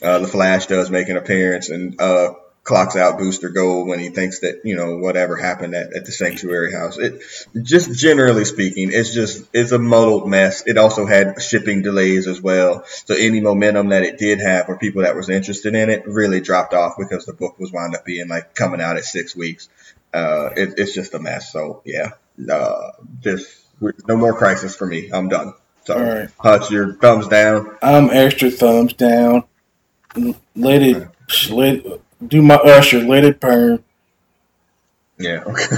Uh, the Flash does make an appearance, and uh, clocks out Booster Gold when he thinks that you know whatever happened at, at the Sanctuary House. It just generally speaking, it's just it's a muddled mess. It also had shipping delays as well, so any momentum that it did have for people that was interested in it really dropped off because the book was wound up being like coming out at six weeks. Uh, it, it's just a mess. So yeah, uh, just no more crisis for me. I'm done. So, right. Hutch, your thumbs down. I'm extra thumbs down. Let it, let do my usher, let it burn. Yeah. Okay.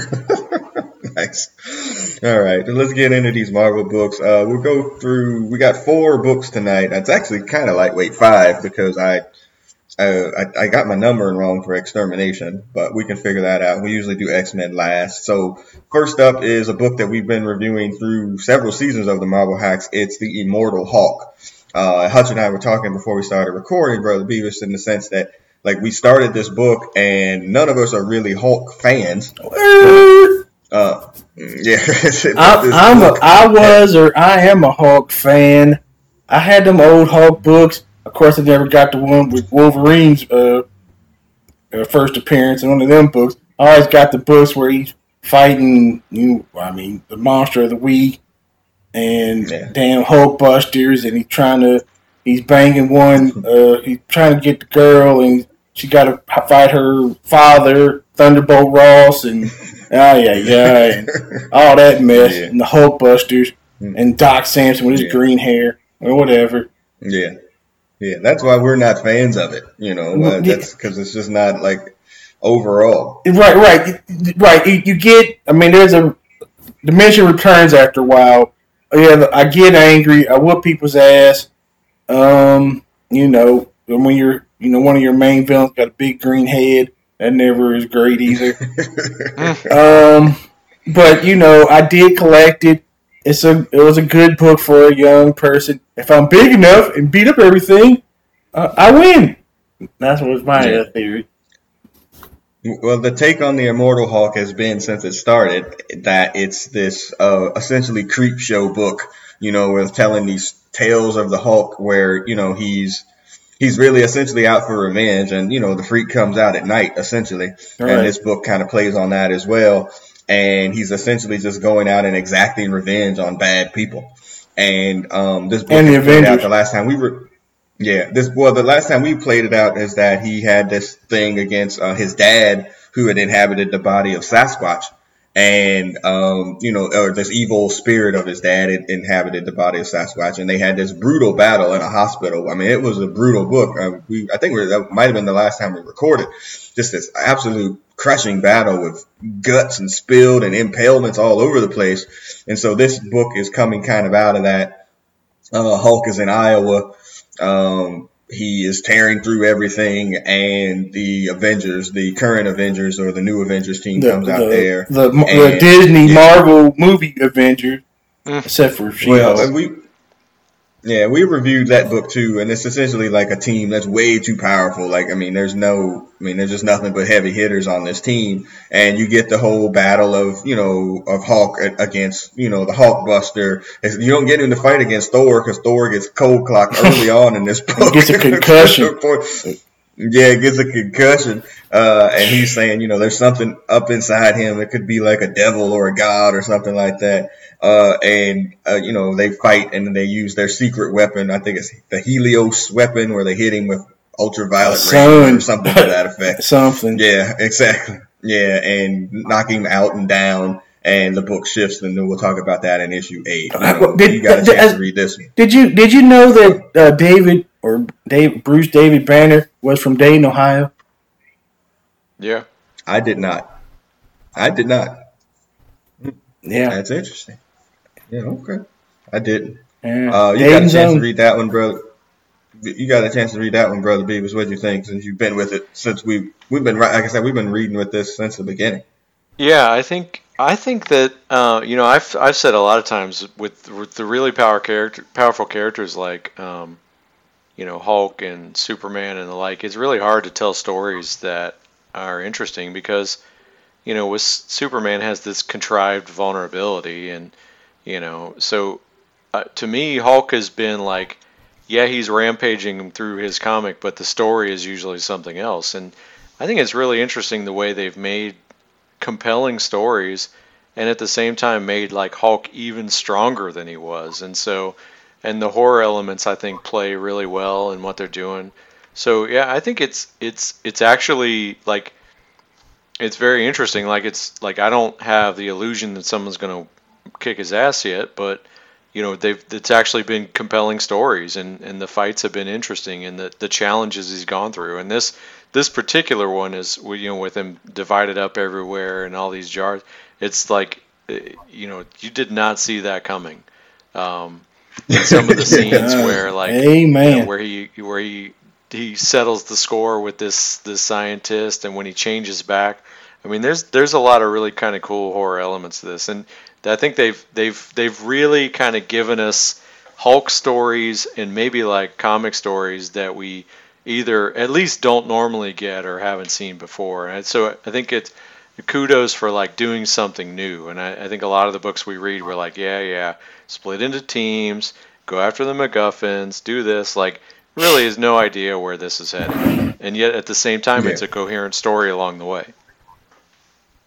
nice. All right. Let's get into these Marvel books. Uh, we'll go through. We got four books tonight. That's actually kind of lightweight five because I, I, I got my numbering wrong for extermination, but we can figure that out. We usually do X Men last. So first up is a book that we've been reviewing through several seasons of the Marvel Hacks. It's the Immortal Hulk. Uh, Hutch and I were talking before we started recording, Brother Beavis, in the sense that like we started this book and none of us are really Hulk fans. Uh, yeah, I, I'm a, I was or I am a Hulk fan. I had them old Hulk books. Of course, I never got the one with Wolverine's uh, uh, first appearance in one of them books. I always got the books where he's fighting, you. Know, I mean, the monster of the week and yeah. damn Hulk Busters, and he's trying to he's banging one. Uh, he's trying to get the girl, and she got to fight her father, Thunderbolt Ross, and oh yeah, yeah, all that mess, yeah. and the Hulkbusters, mm. and Doc Samson with his yeah. green hair, or whatever. Yeah, yeah, that's why we're not fans of it. You know, uh, that's because it's just not like overall. Right, right, right. You, you get. I mean, there's a dimension returns after a while. Yeah, I get angry. I whoop people's ass. Um, you know, when you're you know, one of your main villains got a big green head. That never is great either. um, but you know, I did collect it. It's a it was a good book for a young person. If I'm big enough and beat up everything, uh, I win. That's was my uh, theory. Well, the take on the Immortal Hulk has been since it started that it's this uh, essentially creep show book, you know, with telling these tales of the Hulk where you know he's he's really essentially out for revenge, and you know the freak comes out at night essentially, right. and this book kind of plays on that as well. And he's essentially just going out and exacting revenge on bad people. And um, this book and the played out the last time we were. Yeah, this well, the last time we played it out is that he had this thing against uh, his dad, who had inhabited the body of Sasquatch, and um, you know, or this evil spirit of his dad inhabited the body of Sasquatch, and they had this brutal battle in a hospital. I mean, it was a brutal book. Uh, we, I think we, that might have been the last time we recorded. Just this absolute crushing battle with guts and spilled and impalements all over the place. And so this book is coming kind of out of that. Uh, Hulk is in Iowa. Um, he is tearing through everything, and the Avengers, the current Avengers or the new Avengers team the, comes the, out there. The, the Disney yeah. Marvel movie Avengers, mm. except for she Well, and we. Yeah, we reviewed that book too, and it's essentially like a team that's way too powerful. Like, I mean, there's no, I mean, there's just nothing but heavy hitters on this team, and you get the whole battle of, you know, of Hulk against, you know, the Hulk Buster. You don't get in the fight against Thor because Thor gets cold clocked early on in this book. gets a concussion. Yeah, it gets a concussion. Uh, and he's saying, you know, there's something up inside him. It could be like a devil or a god or something like that. Uh, and, uh, you know, they fight and they use their secret weapon. I think it's the Helios weapon where they hit him with ultraviolet rays or something to that effect. something. Yeah, exactly. Yeah, and knock him out and down. And the book shifts, and then we'll talk about that in issue eight. You, know, did, you got a chance to read this one. Did you Did you know that uh, David or Dave Bruce David Banner was from Dayton, Ohio? Yeah, I did not. I did not. Yeah, that's interesting. Yeah, okay. I didn't. Yeah. Uh, you got a chance own. to read that one, brother. You got a chance to read that one, brother Beavis. What do you think? Since you've been with it since we we've been like I said, we've been reading with this since the beginning. Yeah, I think I think that uh, you know I've I've said a lot of times with, with the really power character powerful characters like um, you know Hulk and Superman and the like. It's really hard to tell stories that are interesting because you know with Superman has this contrived vulnerability and you know so uh, to me Hulk has been like yeah he's rampaging through his comic but the story is usually something else and I think it's really interesting the way they've made compelling stories and at the same time made like Hulk even stronger than he was and so and the horror elements I think play really well in what they're doing. So yeah, I think it's it's it's actually like it's very interesting. Like it's like I don't have the illusion that someone's to kick his ass yet, but you know they've it's actually been compelling stories and and the fights have been interesting and the the challenges he's gone through. And this this particular one is you know with him divided up everywhere and all these jars it's like eh, you know you did not see that coming. Um some of the scenes where like Amen. You know, where he where he he settles the score with this this scientist, and when he changes back, I mean, there's there's a lot of really kind of cool horror elements to this, and I think they've they've they've really kind of given us Hulk stories and maybe like comic stories that we either at least don't normally get or haven't seen before. And so I think it's kudos for like doing something new. And I, I think a lot of the books we read were like, yeah, yeah, split into teams, go after the MacGuffins, do this, like really has no idea where this is headed, and yet at the same time, yeah. it's a coherent story along the way.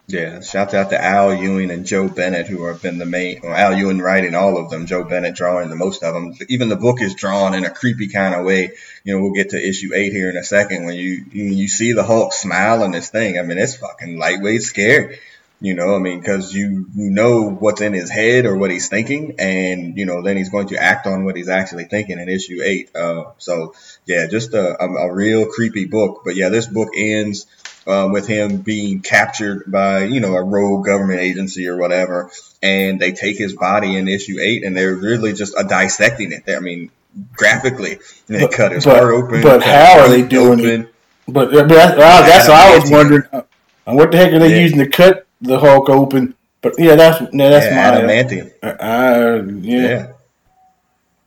Yeah, shout out to Al Ewing and Joe Bennett, who have been the main. Well, Al Ewing writing all of them, Joe Bennett drawing the most of them. Even the book is drawn in a creepy kind of way. You know, we'll get to issue eight here in a second. When you you, you see the Hulk smile on this thing, I mean, it's fucking lightweight scary. You know, I mean, because you you know what's in his head or what he's thinking, and you know then he's going to act on what he's actually thinking in issue eight. Uh, so yeah, just a, a, a, real creepy book. But yeah, this book ends uh, with him being captured by you know a rogue government agency or whatever, and they take his body in issue eight, and they're really just uh, dissecting it. I mean, graphically, they but, cut his but, heart open. But how are they doing open. it? But, but that's, that's what I was wondering. Uh, what the heck are they yeah. using to cut the Hulk open. But yeah, that's yeah, that's yeah, my adamantium. Uh, uh, yeah. yeah.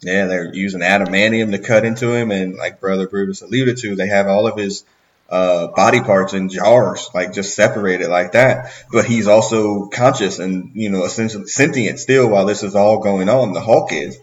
Yeah, they're using adamantium to cut into him, and like Brother Brutus alluded to, they have all of his uh, body parts in jars, like just separated like that. But he's also conscious and you know essentially sentient still while this is all going on. The Hulk is,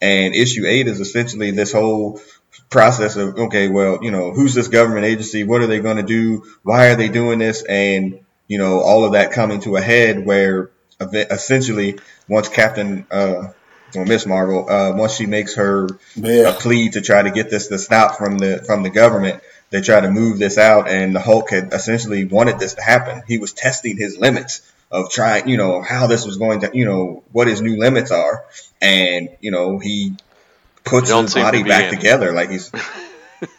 and issue eight is essentially this whole process of okay, well, you know, who's this government agency? What are they going to do? Why are they doing this? And you know, all of that coming to a head where essentially once Captain, uh, or Miss Marvel, uh, once she makes her yeah. a plea to try to get this to stop from the from the government, they try to move this out, and the Hulk had essentially wanted this to happen. He was testing his limits of trying, you know, how this was going to, you know, what his new limits are, and you know, he puts his body back together like he's.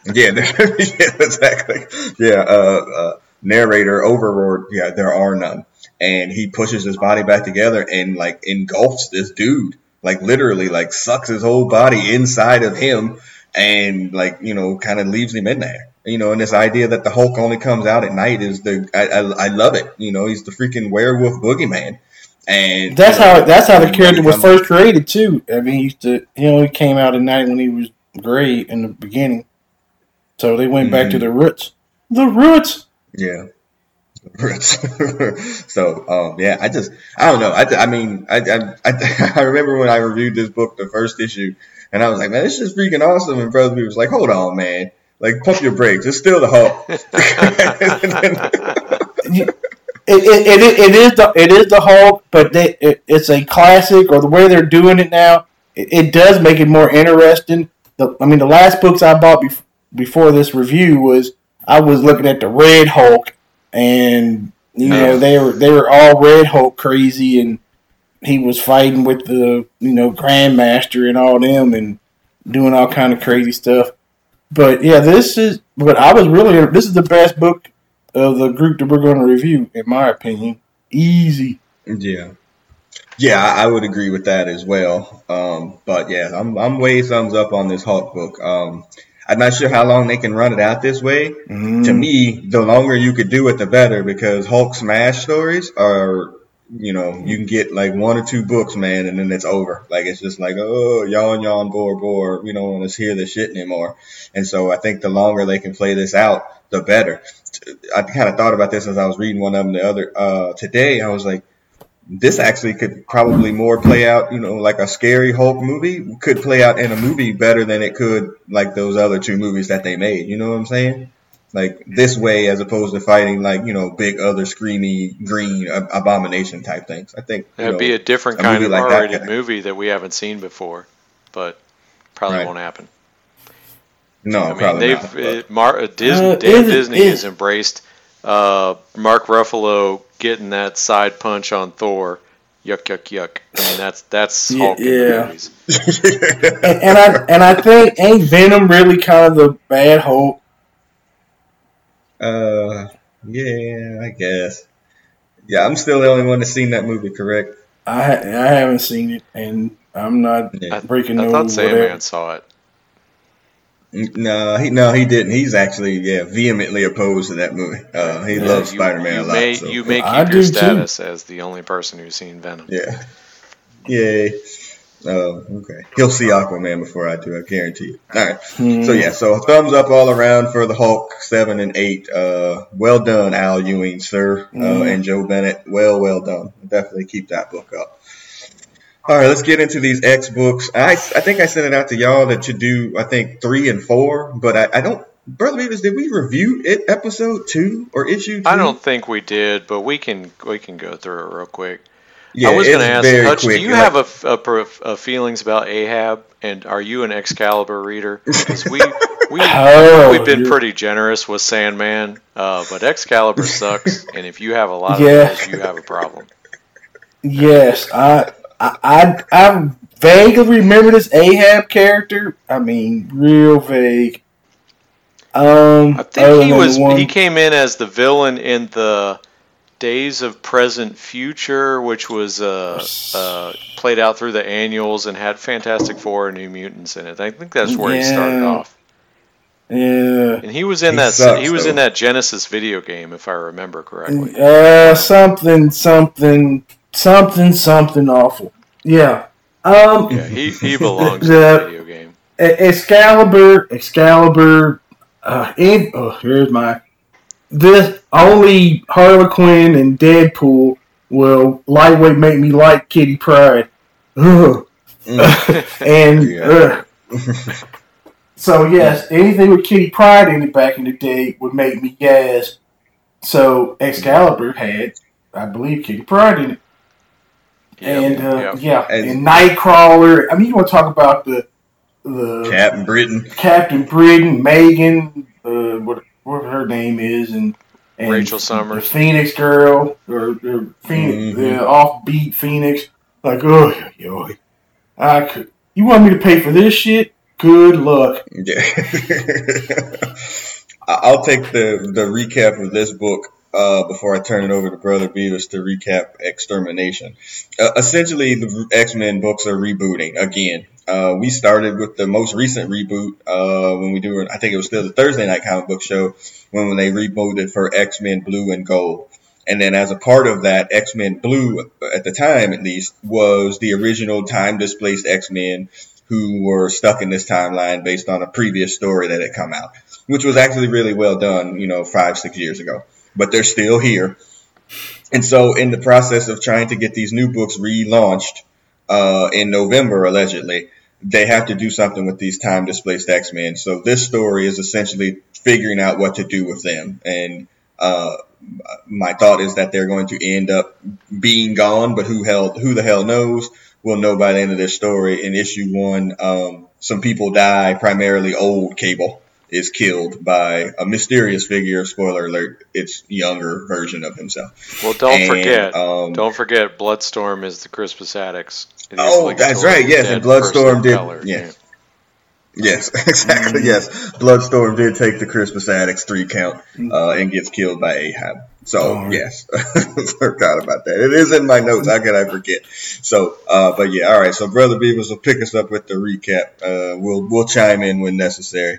yeah, yeah, exactly. Yeah, uh, uh, narrator overlord yeah there are none and he pushes his body back together and like engulfs this dude like literally like sucks his whole body inside of him and like you know kind of leaves him in there you know and this idea that the hulk only comes out at night is the I, I, I love it you know he's the freaking werewolf boogeyman And that's you know, how that's how the character was first created too. I mean, he used to you know he came out at night when he was gray in the beginning, so they went mm-hmm. back to mm-hmm. the roots. The roots. Yeah. so um, yeah, I just I don't know. I, I mean I, I I remember when I reviewed this book, the first issue, and I was like, man, this is freaking awesome. And brother was like, hold on, man, like pump your brakes. It's still the Hulk. it, it, it, it is the it is the Hulk, but they, it, it's a classic, or the way they're doing it now, it, it does make it more interesting. The, I mean, the last books I bought bef- before this review was I was looking at the Red Hulk, and you know they were they were all Red Hulk crazy, and he was fighting with the you know Grandmaster and all them, and doing all kind of crazy stuff. But yeah, this is. But I was really. This is the best book of the group that we're going to review, in my opinion. Easy. Yeah. Yeah, I would agree with that as well. Um, but yeah, I'm I'm way thumbs up on this Hulk book. Um, I'm not sure how long they can run it out this way. Mm. To me, the longer you could do it, the better because Hulk Smash stories are, you know, you can get like one or two books, man, and then it's over. Like it's just like, oh, yawn, yawn, bore, bore. We don't want to hear this shit anymore. And so I think the longer they can play this out, the better. I kind of thought about this as I was reading one of them the other uh, today. I was like, this actually could probably more play out, you know, like a scary Hulk movie could play out in a movie better than it could like those other two movies that they made. You know what I'm saying? Like this way, as opposed to fighting like you know big other screamy green abomination type things. I think it'd know, be a different a kind of like R-rated movie that we haven't seen before, but probably right. won't happen. No, I mean they've not, it, Mar- uh, Disney, uh, Disney has embraced uh, Mark Ruffalo getting that side punch on Thor. Yuck, yuck, yuck. I mean, that's that's Hulk yeah. movies. and, and, I and I think ain't Venom really kind of the bad Hulk? Uh, yeah, I guess. Yeah, I'm still the only one that's seen that movie. Correct? I I haven't seen it, and I'm not yeah. breaking. I, I thought Sandman saw it. No, he no, he didn't. He's actually yeah vehemently opposed to that movie. Uh, he yeah, loves Spider Man a lot. May, so. You may keep I your status too. as the only person who's seen Venom. Yeah, yeah. Oh, okay. He'll see Aquaman before I do. I guarantee you. All right. Hmm. So yeah. So thumbs up all around for the Hulk seven and eight. Uh, well done, Al Ewing, sir, hmm. uh, and Joe Bennett. Well, well done. Definitely keep that book up. All right, let's get into these X books. I, I think I sent it out to y'all that you do, I think, three and four, but I, I don't. Brother Beavis, did we review it episode two or issue two? I don't think we did, but we can we can go through it real quick. Yeah, I was going to ask, Hutch, quick. do you have a, a, a, feelings about Ahab, and are you an Excalibur reader? Because we we oh, we've been pretty generous with Sandman, uh, but Excalibur sucks, and if you have a lot of those, you have a problem. Yes, I I, I, vaguely remember this Ahab character. I mean, real vague. Um, I think he was one... he came in as the villain in the Days of Present Future, which was uh, uh, played out through the annuals and had Fantastic Four and New Mutants in it. I think that's where yeah. he started off. Yeah, and he was in he that sucks, he was though. in that Genesis video game, if I remember correctly. Uh, something, something, something, something awful. Yeah. Um, yeah, he, he belongs the, in video game. Excalibur, Excalibur, uh, in, oh, here's my. This only Harley Quinn and Deadpool will lightweight make me like Kitty Pryde. Mm. and so yes, anything with Kitty Pryde in it back in the day would make me gasp. So Excalibur had, I believe, Kitty Pryde in it and uh, yep. yeah, As, and Nightcrawler. I mean, you want to talk about the the Captain Britain, Captain Britain, Meggan, uh, what what her name is, and, and Rachel Summers, Phoenix Girl, or, or Phoenix, mm-hmm. the offbeat Phoenix. Like, oh, yo, I could. You want me to pay for this shit? Good luck. Yeah. I'll take the the recap of this book uh, before I turn it over to Brother Beavis to recap Extermination. Uh, essentially, the X Men books are rebooting again. Uh, we started with the most recent reboot uh, when we do, I think it was still the Thursday night comic book show when, when they rebooted for X Men Blue and Gold. And then as a part of that, X Men Blue, at the time at least, was the original time displaced X Men who were stuck in this timeline based on a previous story that had come out, which was actually really well done, you know, five, six years ago. But they're still here. And so, in the process of trying to get these new books relaunched uh, in November, allegedly, they have to do something with these time displaced X Men. So, this story is essentially figuring out what to do with them. And uh, my thought is that they're going to end up being gone, but who hell, who the hell knows? We'll know by the end of this story. In issue one, um, some people die, primarily old Cable is killed by a mysterious figure. Spoiler alert: it's younger version of himself. Well, don't and, forget, um, don't forget, Bloodstorm is the Crispus Attucks. Oh, that's right. Yes, and Bloodstorm did. Yes. Yeah. Yes, exactly. Mm-hmm. Yes, Bloodstorm did take the Crispus Attucks three count uh, and gets killed by Ahab. So oh, yes, forgot about that. It is in my notes. How can I forget? So, uh, but yeah, all right. So Brother Beavis will pick us up with the recap. Uh, we'll we'll chime in when necessary.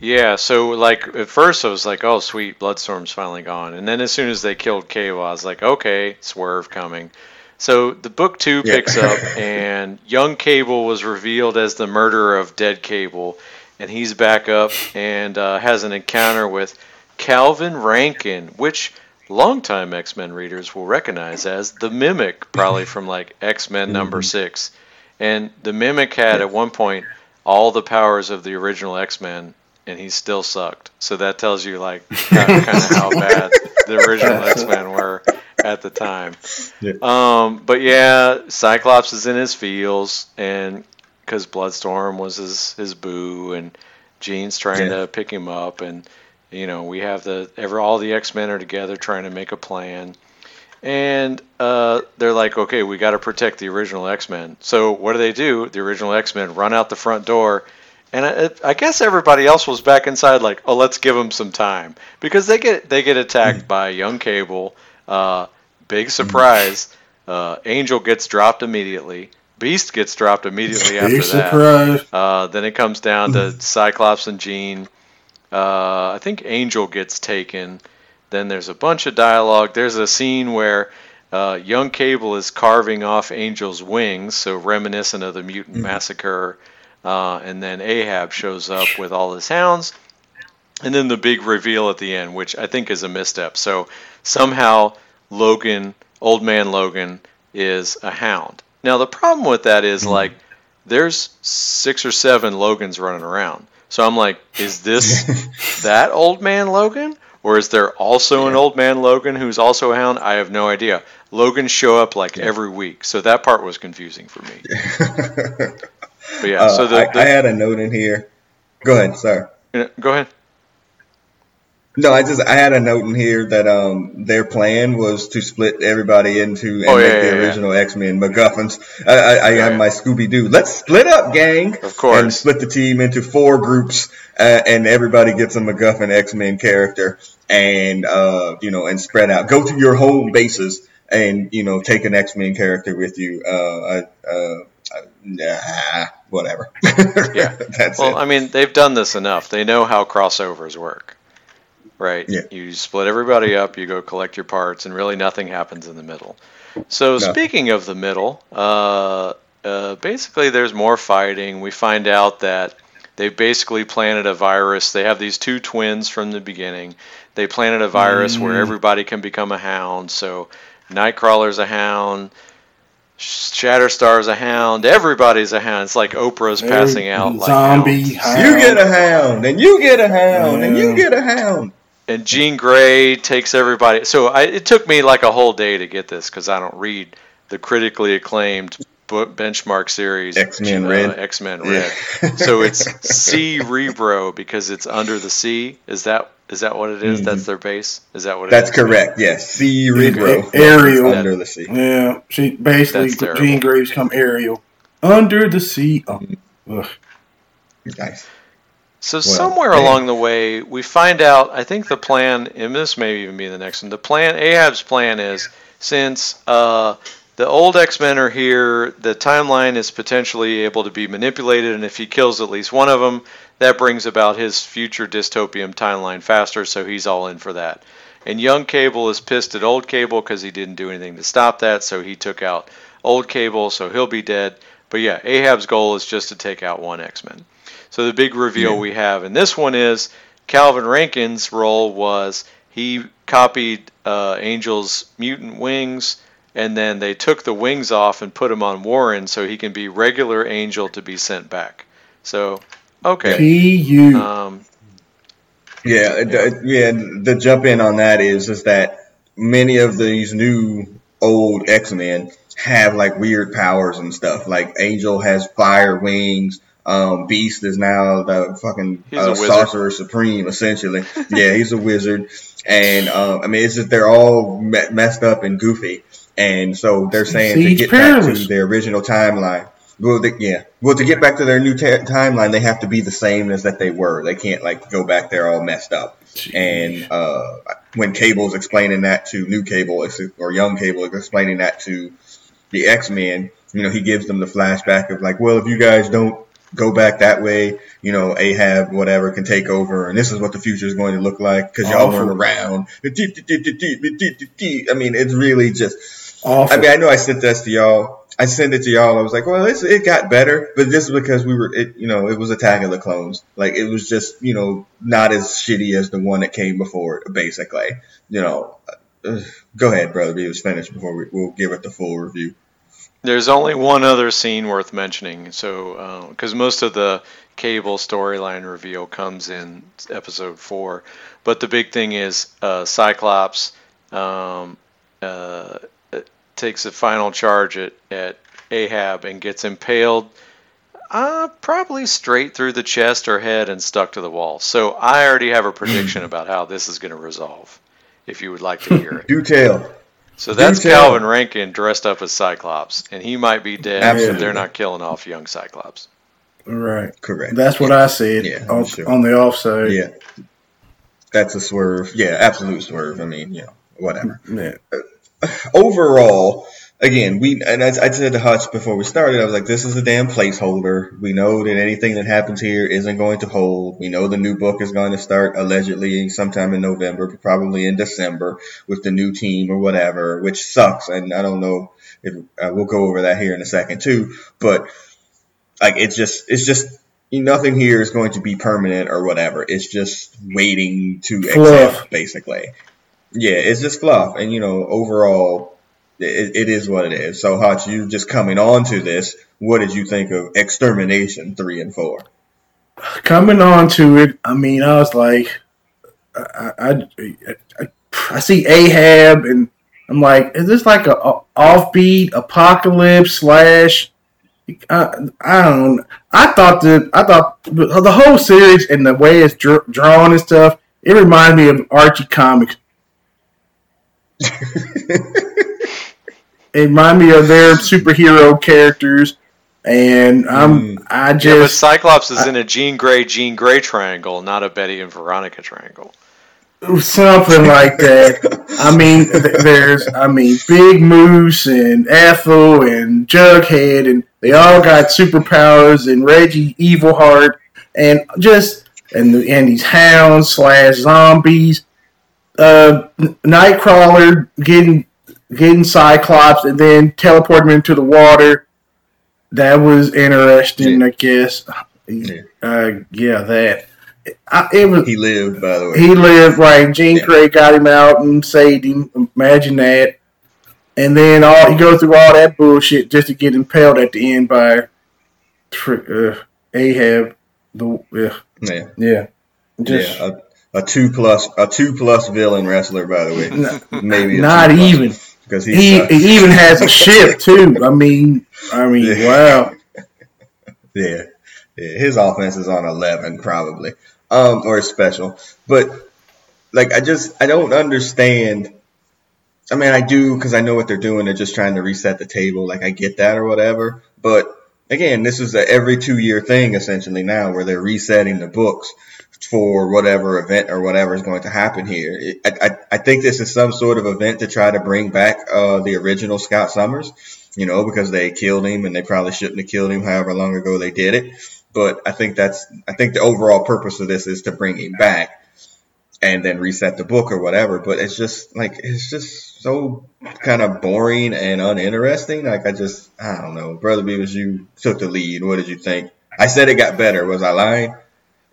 Yeah, so like at first I was like, oh sweet, Bloodstorm's finally gone, and then as soon as they killed Cable, I was like, okay, Swerve coming. So the book two picks up, and young Cable was revealed as the murderer of dead Cable, and he's back up and uh, has an encounter with Calvin Rankin, which longtime X Men readers will recognize as the Mimic, probably from like X Men number mm-hmm. six. And the Mimic had at one point all the powers of the original X Men and he still sucked. So that tells you like kind of how bad the original X Men were at the time. Yeah. Um, but yeah, Cyclops is in his feels, and because Bloodstorm was his his boo, and Jean's trying yeah. to pick him up, and you know we have the ever all the X Men are together trying to make a plan. And uh, they're like, okay, we got to protect the original X Men. So what do they do? The original X Men run out the front door and I, I, guess everybody else was back inside, like, oh, let's give them some time because they get they get attacked mm. by young Cable. Uh, big surprise, uh, Angel gets dropped immediately. Beast gets dropped immediately after that. Uh, then it comes down to mm. Cyclops and Jean. Uh, I think Angel gets taken. Then there's a bunch of dialogue. There's a scene where uh, young Cable is carving off Angel's wings, so reminiscent of the mutant mm. massacre uh, and then Ahab shows up with all his hounds. And then the big reveal at the end, which I think is a misstep. So somehow Logan, old man Logan, is a hound. Now the problem with that is mm-hmm. like there's six or seven Logans running around. So I'm like, is this that old man Logan? Or is there also yeah. an old man Logan who's also a hound? I have no idea. Logans show up like yeah. every week. So that part was confusing for me. But yeah, uh, so the, the, I, I, had a note in here. Go ahead, sir. Go ahead. No, I just I had a note in here that um their plan was to split everybody into and oh, make the yeah, original yeah. X Men MacGuffins. I, I, I have my Scooby Doo. Let's split up, gang. Of course. And split the team into four groups, uh, and everybody gets a MacGuffin X Men character, and uh you know and spread out. Go to your home bases and you know take an X Men character with you. Uh, uh, nah, whatever. yeah. That's well, it. I mean, they've done this enough. They know how crossovers work, right? Yeah. You split everybody up, you go collect your parts, and really nothing happens in the middle. So, no. speaking of the middle, uh, uh, basically, there's more fighting. We find out that they've basically planted a virus. They have these two twins from the beginning. They planted a virus mm. where everybody can become a hound. So, Nightcrawler's a hound. Shatterstar's a hound. Everybody's a hound. It's like Oprah's passing out like zombie. Hound. You get a hound, and you get a hound, yeah. and you get a hound. And Jean Grey takes everybody. So I, it took me like a whole day to get this because I don't read the critically acclaimed benchmark series X Men uh, Red. X Men Red. Yeah. so it's Cerebro because it's under the sea. Is that is that what it is? Mm-hmm. That's their base. Is that what? It is? That's correct. Yes, Cerebro. Ariel under the sea. Yeah, she basically Jean Graves come Ariel under the sea. Oh, ugh. Nice. So well, somewhere man. along the way, we find out. I think the plan, and this may even be the next one. The plan, Ahab's plan is since uh, the old X Men are here, the timeline is potentially able to be manipulated, and if he kills at least one of them, that brings about his future dystopian timeline faster, so he's all in for that. And young Cable is pissed at old Cable because he didn't do anything to stop that, so he took out old Cable, so he'll be dead. But yeah, Ahab's goal is just to take out one X Men. So the big reveal we have in this one is Calvin Rankin's role was he copied uh, Angel's mutant wings, and then they took the wings off and put them on Warren so he can be regular Angel to be sent back. So okay. P.U. Um, yeah, yeah. yeah. The jump in on that is is that many of these new old X Men have like weird powers and stuff. Like Angel has fire wings. Um, Beast is now the fucking uh, sorcerer supreme, essentially. yeah, he's a wizard, and um, I mean, it's just they're all me- messed up and goofy, and so they're saying to get back to their original timeline. Well, they, yeah. Well, to get back to their new timeline, they have to be the same as that they were. They can't like go back there all messed up. Jeez. And uh, when Cable's explaining that to New Cable or Young Cable explaining that to the X Men, you know, he gives them the flashback of like, well, if you guys don't go back that way, you know, Ahab, whatever, can take over, and this is what the future is going to look like because y'all weren't around. I mean, it's really just. Awful. I mean, I know I sent this to y'all. I sent it to y'all. I was like, well, it got better, but this is because we were, it, you know, it was Attack of the Clones. Like, it was just, you know, not as shitty as the one that came before it, basically. You know, uh, go ahead, brother. It was finished before we, we'll give it the full review. There's only one other scene worth mentioning. So, because uh, most of the cable storyline reveal comes in episode four, but the big thing is uh, Cyclops um, uh, takes a final charge at, at Ahab and gets impaled. Uh, probably straight through the chest or head and stuck to the wall. So I already have a prediction about how this is going to resolve. If you would like to hear it, do tell. So that's Calvin Rankin dressed up as Cyclops, and he might be dead Absolutely. if they're not killing off young Cyclops. Right. Correct. That's what I said yeah, on, sure. on the offside. Yeah. That's a swerve. Yeah, absolute swerve. I mean, you know, whatever. Yeah. Overall, again, we and I, I said to Hutch before we started, I was like, this is a damn placeholder. We know that anything that happens here isn't going to hold. We know the new book is going to start allegedly sometime in November, probably in December with the new team or whatever, which sucks. And I don't know if uh, we'll go over that here in a second too, but like it's just it's just nothing here is going to be permanent or whatever. It's just waiting to accept, basically. Yeah, it's just fluff, and you know, overall, it, it is what it is. So, Hutch, you just coming on to this, what did you think of Extermination 3 and 4? Coming on to it, I mean, I was like, I, I, I, I see Ahab, and I'm like, is this like a, a offbeat apocalypse slash? I, I don't. I thought that I thought the whole series and the way it's drawn and stuff. It reminded me of Archie comics. It remind me of their superhero characters. And I'm, mm. I just. Yeah, but Cyclops is I, in a Jean Grey, Jean Grey triangle, not a Betty and Veronica triangle. Something like that. I mean, there's, I mean, Big Moose and Ethel and Jughead, and they all got superpowers, and Reggie Evilheart, and just, and, the, and these hounds slash zombies. Uh, Nightcrawler getting getting Cyclops and then teleporting him into the water. That was interesting, yeah. I guess. Yeah. Uh, yeah, that. I, it was. He lived, by the way. He lived, right? Jean yeah. Grey got him out and saved him. Imagine that. And then all he goes through all that bullshit just to get impaled at the end by uh, Ahab. The yeah, yeah, yeah. Just, yeah a, a, two plus a two plus villain wrestler, by the way. Maybe not even because he he even has a ship too. I mean, I mean, yeah. wow. yeah. yeah, his offense is on eleven probably, um, or special. But like, I just I don't understand. I mean, I do because I know what they're doing. They're just trying to reset the table. Like, I get that or whatever. But again, this is a every two year thing essentially now, where they're resetting the books for whatever event or whatever is going to happen here. I, I, I think this is some sort of event to try to bring back uh, the original Scott Summers, you know, because they killed him and they probably shouldn't have killed him however long ago they did it. But I think that's I think the overall purpose of this is to bring him back. and then reset the book or whatever. But it's just like it's just so kind of boring and uninteresting. Like I just I don't know, brother Beavis, you took the lead. What did you think? I said it got better. Was I lying?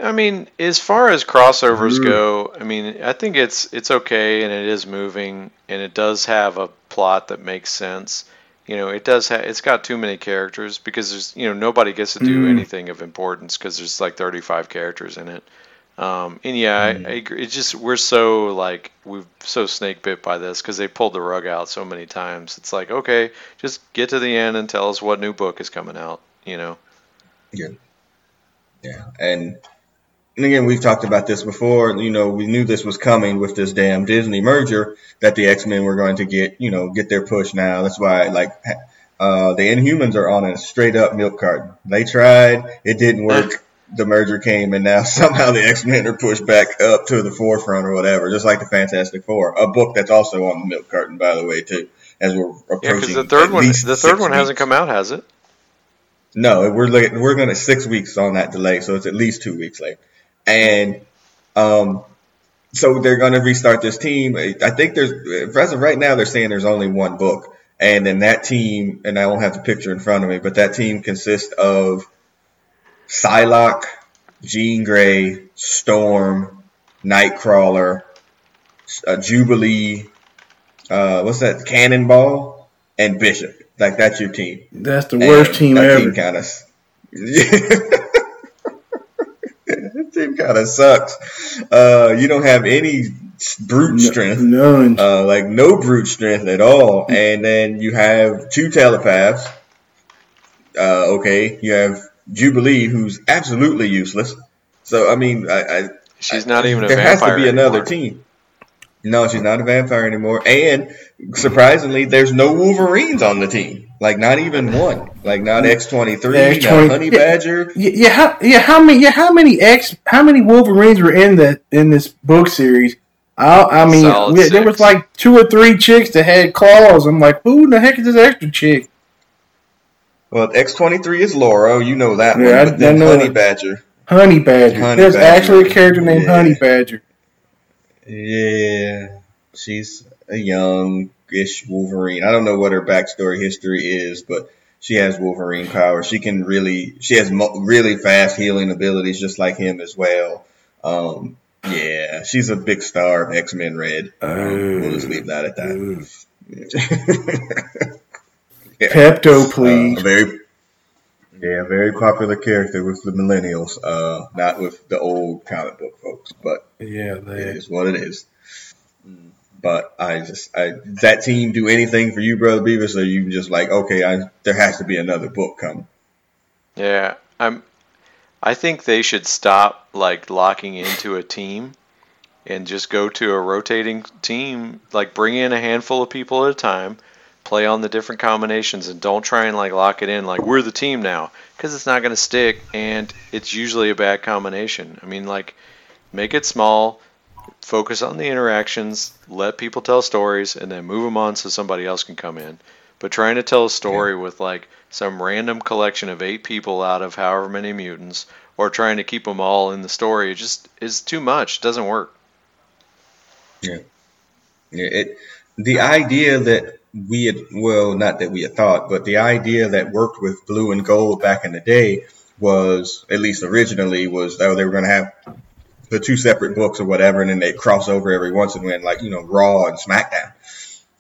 I mean, as far as crossovers mm. go, I mean, I think it's it's okay and it is moving and it does have a plot that makes sense. You know, it does have it's got too many characters because there's you know nobody gets to do mm. anything of importance because there's like 35 characters in it. Um, and yeah, mm. I, I, agree. It's just we're so like we've so snake bit by this because they pulled the rug out so many times. It's like okay, just get to the end and tell us what new book is coming out. You know. Yeah. Yeah, and and again, we've talked about this before. You know, we knew this was coming with this damn Disney merger that the X Men were going to get, you know, get their push now. That's why, like, uh, the Inhumans are on a straight up milk carton. They tried, it didn't work. The merger came, and now somehow the X Men are pushed back up to the forefront or whatever, just like the Fantastic Four, a book that's also on the milk carton, by the way, too. As we're approaching, yeah, because the third one, the third one weeks. hasn't come out, has it? No, we're late, we're going to six weeks on that delay, so it's at least two weeks late. And um, so they're going to restart this team. I think there's, as of right now, they're saying there's only one book. And then that team, and I won't have the picture in front of me, but that team consists of Psylocke, Jean Grey, Storm, Nightcrawler, uh, Jubilee, uh, what's that? Cannonball, and Bishop. Like that's your team. That's the worst and team ever. Team kind of. Team kind of sucks. Uh, you don't have any brute strength. None. Uh, like no brute strength at all. And then you have two telepaths. Uh, okay, you have Jubilee, who's absolutely useless. So I mean, I, I she's not even. there has to be another team. No, she's not a vampire anymore. And surprisingly, there's no Wolverines on the team. Like not even one. Like not X twenty three, not Honey Badger. Yeah, yeah, how, yeah. How many? Yeah, how many X? How many Wolverines were in that in this book series? I, I mean, we, there was like two or three chicks that had claws. I'm like, who the heck is this extra chick? Well, X twenty three is Laura. You know that yeah, one. But I, then I Honey Badger. Honey Badger. Honey There's Badger. actually a character named yeah. Honey Badger. Yeah, she's a young-ish Wolverine. I don't know what her backstory history is, but she has Wolverine power. She can really, she has mo- really fast healing abilities, just like him as well. Um, yeah, she's a big star of X Men Red. Um, we'll just leave that at that. yeah. Pepto, please. Uh, very, yeah, very popular character with the millennials, uh, not with the old comic book folks. But yeah, it is what it is. But I just I, that team do anything for you, brother Beavis, or you just like okay, I, there has to be another book coming. Yeah, I'm. I think they should stop like locking into a team and just go to a rotating team. Like bring in a handful of people at a time, play on the different combinations, and don't try and like lock it in. Like we're the team now, because it's not going to stick, and it's usually a bad combination. I mean, like make it small focus on the interactions, let people tell stories, and then move them on so somebody else can come in. But trying to tell a story yeah. with like some random collection of eight people out of however many mutants, or trying to keep them all in the story, just is too much. It doesn't work. Yeah, yeah. It the idea that we had well, not that we had thought, but the idea that worked with Blue and Gold back in the day was at least originally was oh they were going to have the two separate books or whatever, and then they cross over every once in a while, like you know Raw and SmackDown,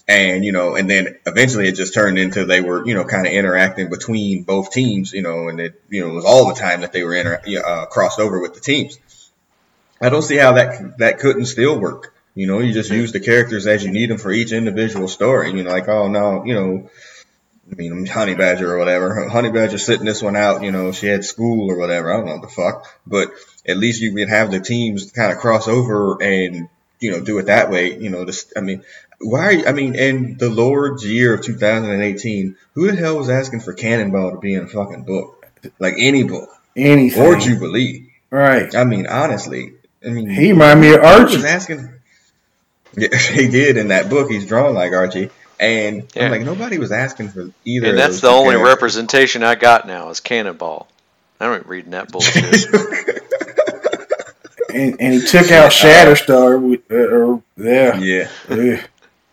and you know, and then eventually it just turned into they were you know kind of interacting between both teams, you know, and it you know it was all the time that they were inter- uh, crossed over with the teams. I don't see how that that couldn't still work. You know, you just use the characters as you need them for each individual story. You know, like oh no, you know, I mean, Honey Badger or whatever. Honey Badger sitting this one out, you know, she had school or whatever. I don't know what the fuck. But at least you can have the teams kind of cross over and, you know, do it that way. You know, just, I mean, why, I mean, in the Lord's year of 2018, who the hell was asking for Cannonball to be in a fucking book? Like any book. Anything. Or Jubilee. Right. I mean, honestly. I mean, he reminded me of Archie. Was asking. Yeah, he did in that book. He's drawn like Archie. And yeah. I'm like, nobody was asking for either. And that's the only characters. representation I got now is Cannonball. I don't reading that bullshit. and, and, he took out Shatterstar. With, uh, uh, yeah, yeah.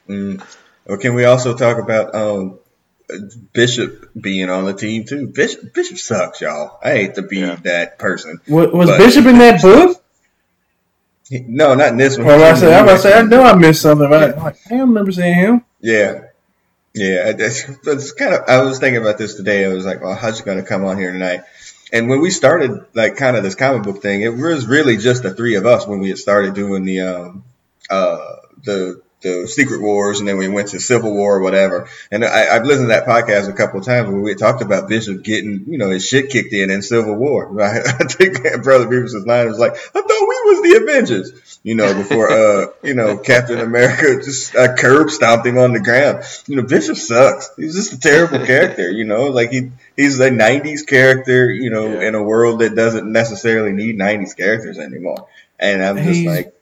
Mm. Well, can we also talk about um, Bishop being on the team too? Bishop, Bishop sucks, y'all. I hate to be yeah. that person. What, was Bishop in that book? He, no, not in this one. Well, I said, I, was say, I know I missed something. About it. Like, I don't remember seeing him. Yeah, yeah. It's, kind of. I was thinking about this today. I was like, well, how's he going to come on here tonight? And when we started, like, kind of this comic book thing, it was really just the three of us when we had started doing the um uh the the Secret Wars, and then we went to Civil War or whatever. And I, have listened to that podcast a couple of times where we talked about Bishop getting, you know, his shit kicked in in Civil War. Right? I think Brother Beavis' line was like, I thought was the Avengers, you know, before, uh, you know, Captain America just uh, curb stomped him on the ground. You know, Bishop sucks. He's just a terrible character, you know, like he, he's a 90s character, you know, yeah. in a world that doesn't necessarily need 90s characters anymore. And I'm just he's, like,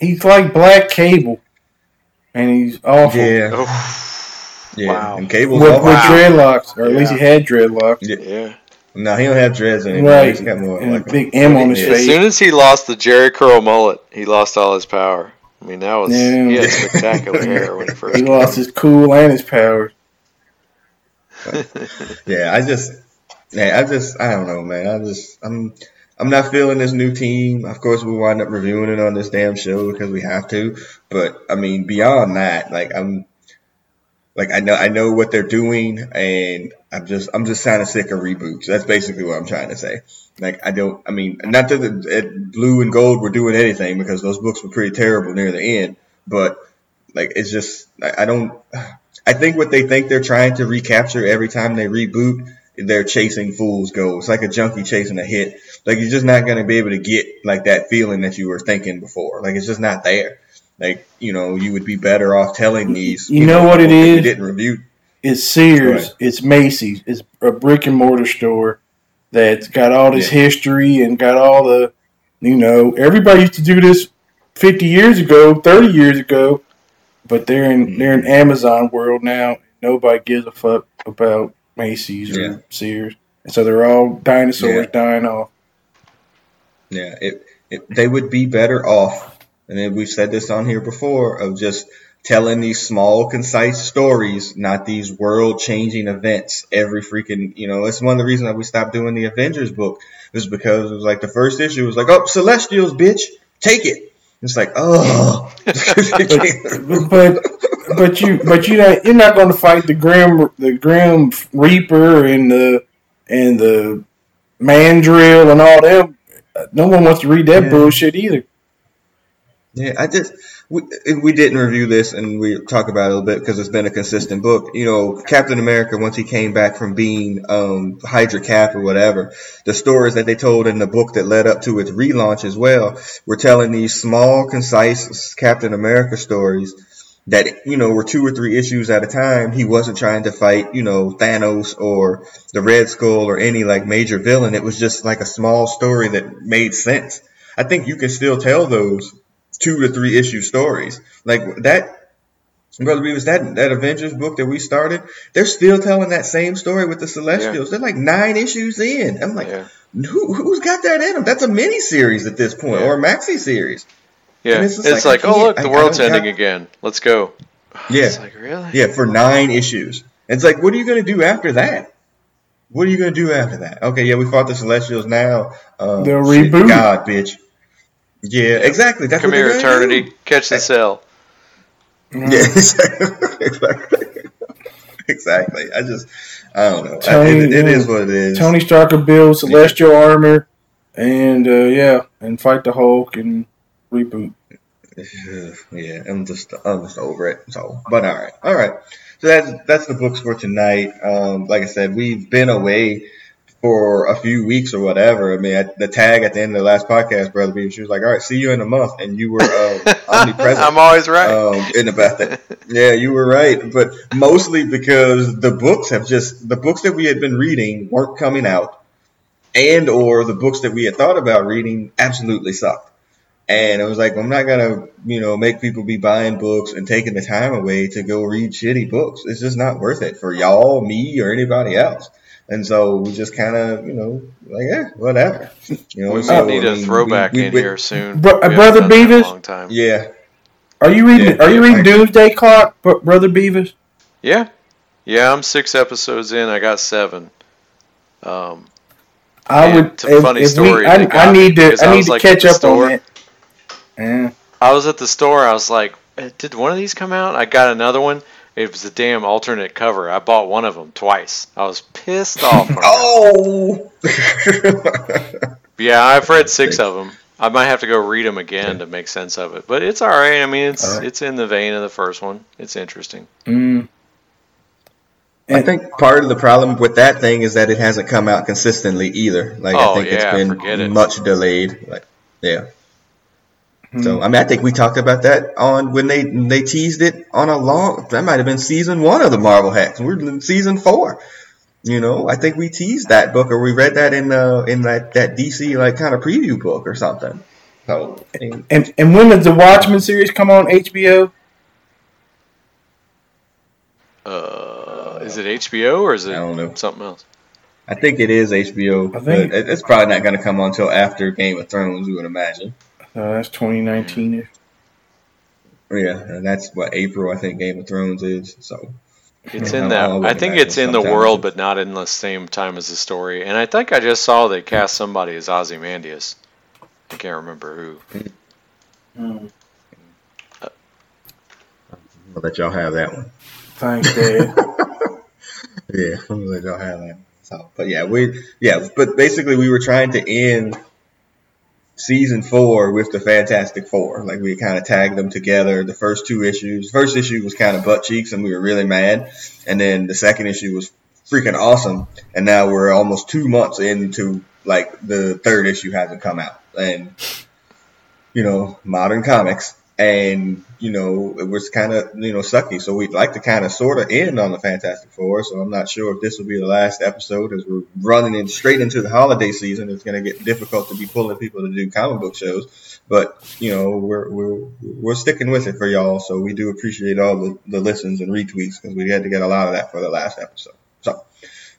he's like Black Cable and he's awful. Yeah. Oh. Yeah. Wow. And Cable with, with dreadlocks, or at yeah. least he had dreadlocks. Yeah. yeah. No, he don't have dreads anymore. Right. He's got more and like a big M on his face. As soon as he lost the Jerry curl mullet, he lost all his power. I mean, that was yeah. he had spectacular hair when he first. He lost his cool and his power. yeah, I just, yeah, I just, I don't know, man. I just, I'm, I'm not feeling this new team. Of course, we wind up reviewing it on this damn show because we have to. But I mean, beyond that, like I'm, like I know I know what they're doing, and I'm just I'm just kind of sick of reboots. That's basically what I'm trying to say. Like I don't, I mean, not that the, Blue and Gold were doing anything because those books were pretty terrible near the end, but like it's just I, I don't. I think what they think they're trying to recapture every time they reboot they're chasing fool's gold. It's like a junkie chasing a hit. Like you're just not gonna be able to get like that feeling that you were thinking before. Like it's just not there. Like you know, you would be better off telling these. You, you know, know, what it is? You didn't review. It's Sears. It's Macy's. It's a brick and mortar store that's got all this yeah. history and got all the, you know, everybody used to do this 50 years ago, 30 years ago, but they're in mm-hmm. they're in Amazon world now. Nobody gives a fuck about Macy's yeah. or Sears, and so they're all dinosaurs yeah. dying off. Yeah, it, it, they would be better off, and we've said this on here before, of just telling these small, concise stories, not these world-changing events. Every freaking, you know, it's one of the reasons that we stopped doing the Avengers book was because it was like the first issue was like, oh, Celestials, bitch, take it. It's like, oh, but, but but you, but you not, you're not going to fight the grim, the grim reaper and the and the mandrill and all that. No one wants to read that yeah. bullshit either. Yeah, I just we, we didn't review this and we talk about it a little bit because it's been a consistent book. You know, Captain America once he came back from being um, Hydra Cap or whatever, the stories that they told in the book that led up to its relaunch as well were telling these small, concise Captain America stories that you know were two or three issues at a time. He wasn't trying to fight you know Thanos or the Red Skull or any like major villain. It was just like a small story that made sense. I think you can still tell those two to three issue stories like that. Brother Beavis, that that Avengers book that we started, they're still telling that same story with the Celestials. Yeah. They're like nine issues in. I'm like, yeah. who who's got that in them? That's a mini series at this point, yeah. or a maxi series. Yeah, it's, it's like, like oh look, the world's ending again. Let's go. Yeah, it's like really. Yeah, for nine issues. It's like, what are you going to do after that? What are you going to do after that? Okay, yeah, we fought the Celestials. Now um, they'll reboot. God, bitch. Yeah, exactly. That's Come here, Eternity. Do. Catch the cell. Yeah, exactly. exactly. I just, I don't know. Tony, I, it, it is what it is. Tony Stark will build celestial yeah. armor, and uh, yeah, and fight the Hulk and reboot. Yeah, I'm just I'm just over it. So, but all right, all right. So that's that's the books for tonight. Um, like I said, we've been away for a few weeks or whatever. I mean, at the tag at the end of the last podcast, brother she was like, "All right, see you in a month," and you were uh, omnipresent. I'm always right um, in about that. Yeah, you were right, but mostly because the books have just the books that we had been reading weren't coming out, and or the books that we had thought about reading absolutely sucked. And it was like, I'm not gonna, you know, make people be buying books and taking the time away to go read shitty books. It's just not worth it for y'all, me, or anybody else. And so we just kind of, you know, like, yeah, whatever. You know, we so, need I a mean, throwback we- we- in we- here soon. Bro- We Brother done a Beavis? long time. Yeah, Are you reading? Yeah, are you reading I- Doomsday Clock, Brother Beavis? Yeah, yeah. I'm six episodes in. I got seven. Um, I Man, would. it's a if- funny if story I, I need to. I I need was, to like, catch up store. on it. Yeah. I was at the store. I was like, "Eh, "Did one of these come out?" I got another one. It was a damn alternate cover. I bought one of them twice. I was pissed off. when I got Oh. Yeah, I've read six of them. I might have to go read them again to make sense of it. But it's all right. I mean, it's All right. it's in the vein of the first one. It's interesting. Mm. I think part of the problem with that thing is that it hasn't come out consistently either. Like Oh, I think yeah, it's forget it. been much delayed. Like yeah. Hmm. So I mean, I think we talked about that on when they they teased it on a long. That might have been season one of the Marvel Hacks. We're in season four. You know, I think we teased that book, or we read that in uh in that that DC like kind of preview book or something. So I mean, And and when does the Watchmen series come on HBO? Uh, is it HBO or is it I don't know. something else? I think it is HBO, I think- but it's probably not going to come on until after Game of Thrones. You would imagine. Uh, that's 2019. Yeah, and that's what April I think Game of Thrones is. So It's in I'll- that. I'll look I at think it's in the world, but not in the same time as the story. And I think I just saw they cast somebody as Ozymandias. I can't remember who. Mm. I'll let y'all have that one. Thanks, Dad. Yeah, I'm gonna let y'all have that. So, but yeah, we yeah, but basically we were trying to end season four with the Fantastic Four. Like we kind of tagged them together. The first two issues, first issue was kind of butt cheeks, and we were really mad, and then the second issue was freaking awesome. And now we're almost two months into like the third issue hasn't come out, and you know, modern comics. And, you know, it was kind of, you know, sucky. So we'd like to kind of sort of end on the Fantastic Four. So I'm not sure if this will be the last episode as we're running in straight into the holiday season. It's going to get difficult to be pulling people to do comic book shows. But, you know, we're, we're, we're sticking with it for y'all. So we do appreciate all the, the listens and retweets because we had to get a lot of that for the last episode. So,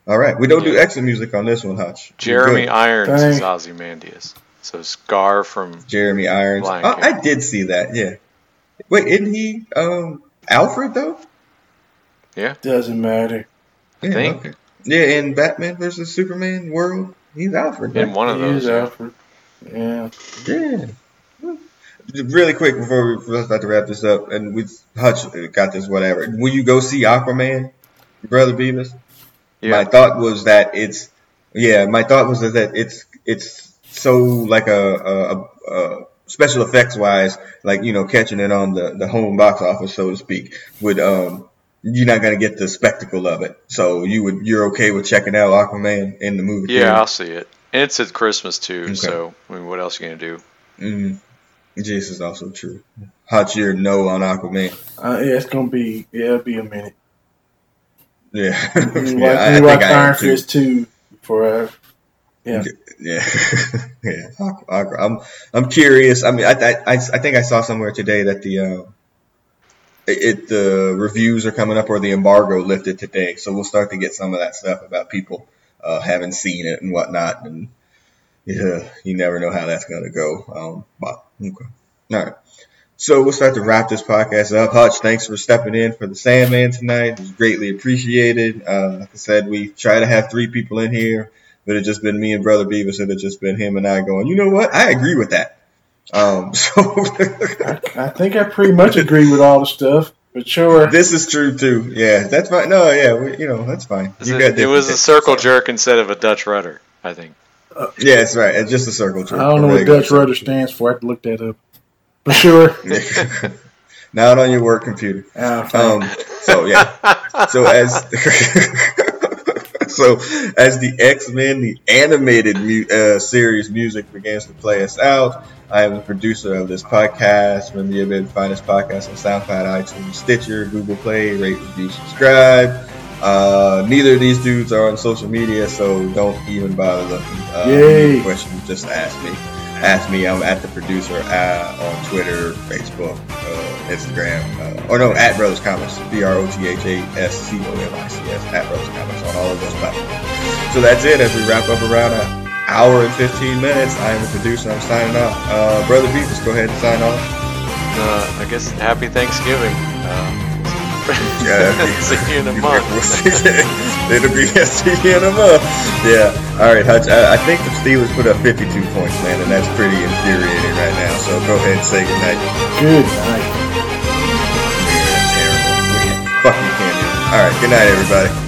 all right. We don't do exit music on this one, Hutch. Jeremy Good. Irons is Dang. Ozymandias. So Scar from Jeremy Irons. Lion Oh, King. I did see that. Yeah. Wait, isn't he um Alfred though? Yeah. Doesn't matter. I think okay. Yeah, in Batman versus Superman world, he's Alfred. in Right? one of He those. yeah. Alfred. Yeah. Yeah. Really quick before we- we're about to wrap this up, and we Hutch got this whatever. Will you go see Aquaman, Brother Beavis? My Yeah. thought was that it's yeah. My thought was that it's it's so like a, a, a, a special effects wise, like you know, catching it on the the home box office, so to speak. Would um you're not gonna get the spectacle of it, so you would you're okay with checking out Aquaman in the movie? Yeah, I'll see it. And it's at Christmas too. Okay. So I mean, what else are you gonna do? Mm, this is also true. Hot your no on Aquaman. Uh, yeah, it's gonna be. Yeah, it'll be a minute. Yeah, We yeah watch, I, I think watch I am Iron too. Fist two for. Yeah. Yeah, yeah. Aqu- I'm I'm curious. I mean, I I, I think I saw somewhere today that the uh, it- the reviews are coming up or the embargo lifted today, so we'll start to get some of that stuff about people uh, having seen it and whatnot, and yeah, you never know how that's gonna go. Um, but okay, all right. So we'll start to wrap this podcast up. Hutch, thanks for stepping in for the Sandman tonight. It was greatly appreciated. Uh, like I said, we try to have three people in here, but it's just been me and Brother Beavis. It had just been him and I going, you know what? I agree with that. Um, so I, I think I pretty much agree with all the stuff, but sure. this is true too. Yeah, that's fine. No, yeah, we, you know, that's fine. You it, got it different was a circle jerk instead of a Dutch rudder. I think. Yeah, that's right. It's just a circle jerk. I don't know A what Dutch rudder stands for. I have to look that up. For sure. Not on your work computer. Fine. Um, so yeah. So as so as the X Men, the animated mu- uh, series music begins to play us out, I am the producer of this podcast. Remember, you've been find this podcast on SoundCloud, iTunes, Stitcher, Google Play. Rate, review, subscribe. Uh, neither of these dudes are on social media, so don't even bother looking. Uh, Yay. any questions, just ask me. Ask me. I'm at the producer uh, on Twitter, Facebook, uh, Instagram, uh, or no, at Brothas Comics, B R O T H A S C O M I C S, at Brothas Comics on all of those platforms. so that's it as we wrap up around an hour and 15 minutes. I am the producer. I'm signing off. Uh, Brother Beavis, go ahead and sign off. Uh, I guess happy Thanksgiving. Yeah, see you in a month. It'll be see you in a month. Yeah. All right, Hutch. I, I, think the Steelers put up 52 points, man, and that's pretty infuriating right now. So go ahead and say goodnight. Good night. Yeah, terrible. Fuck you, can't do it. All right. Good night, everybody.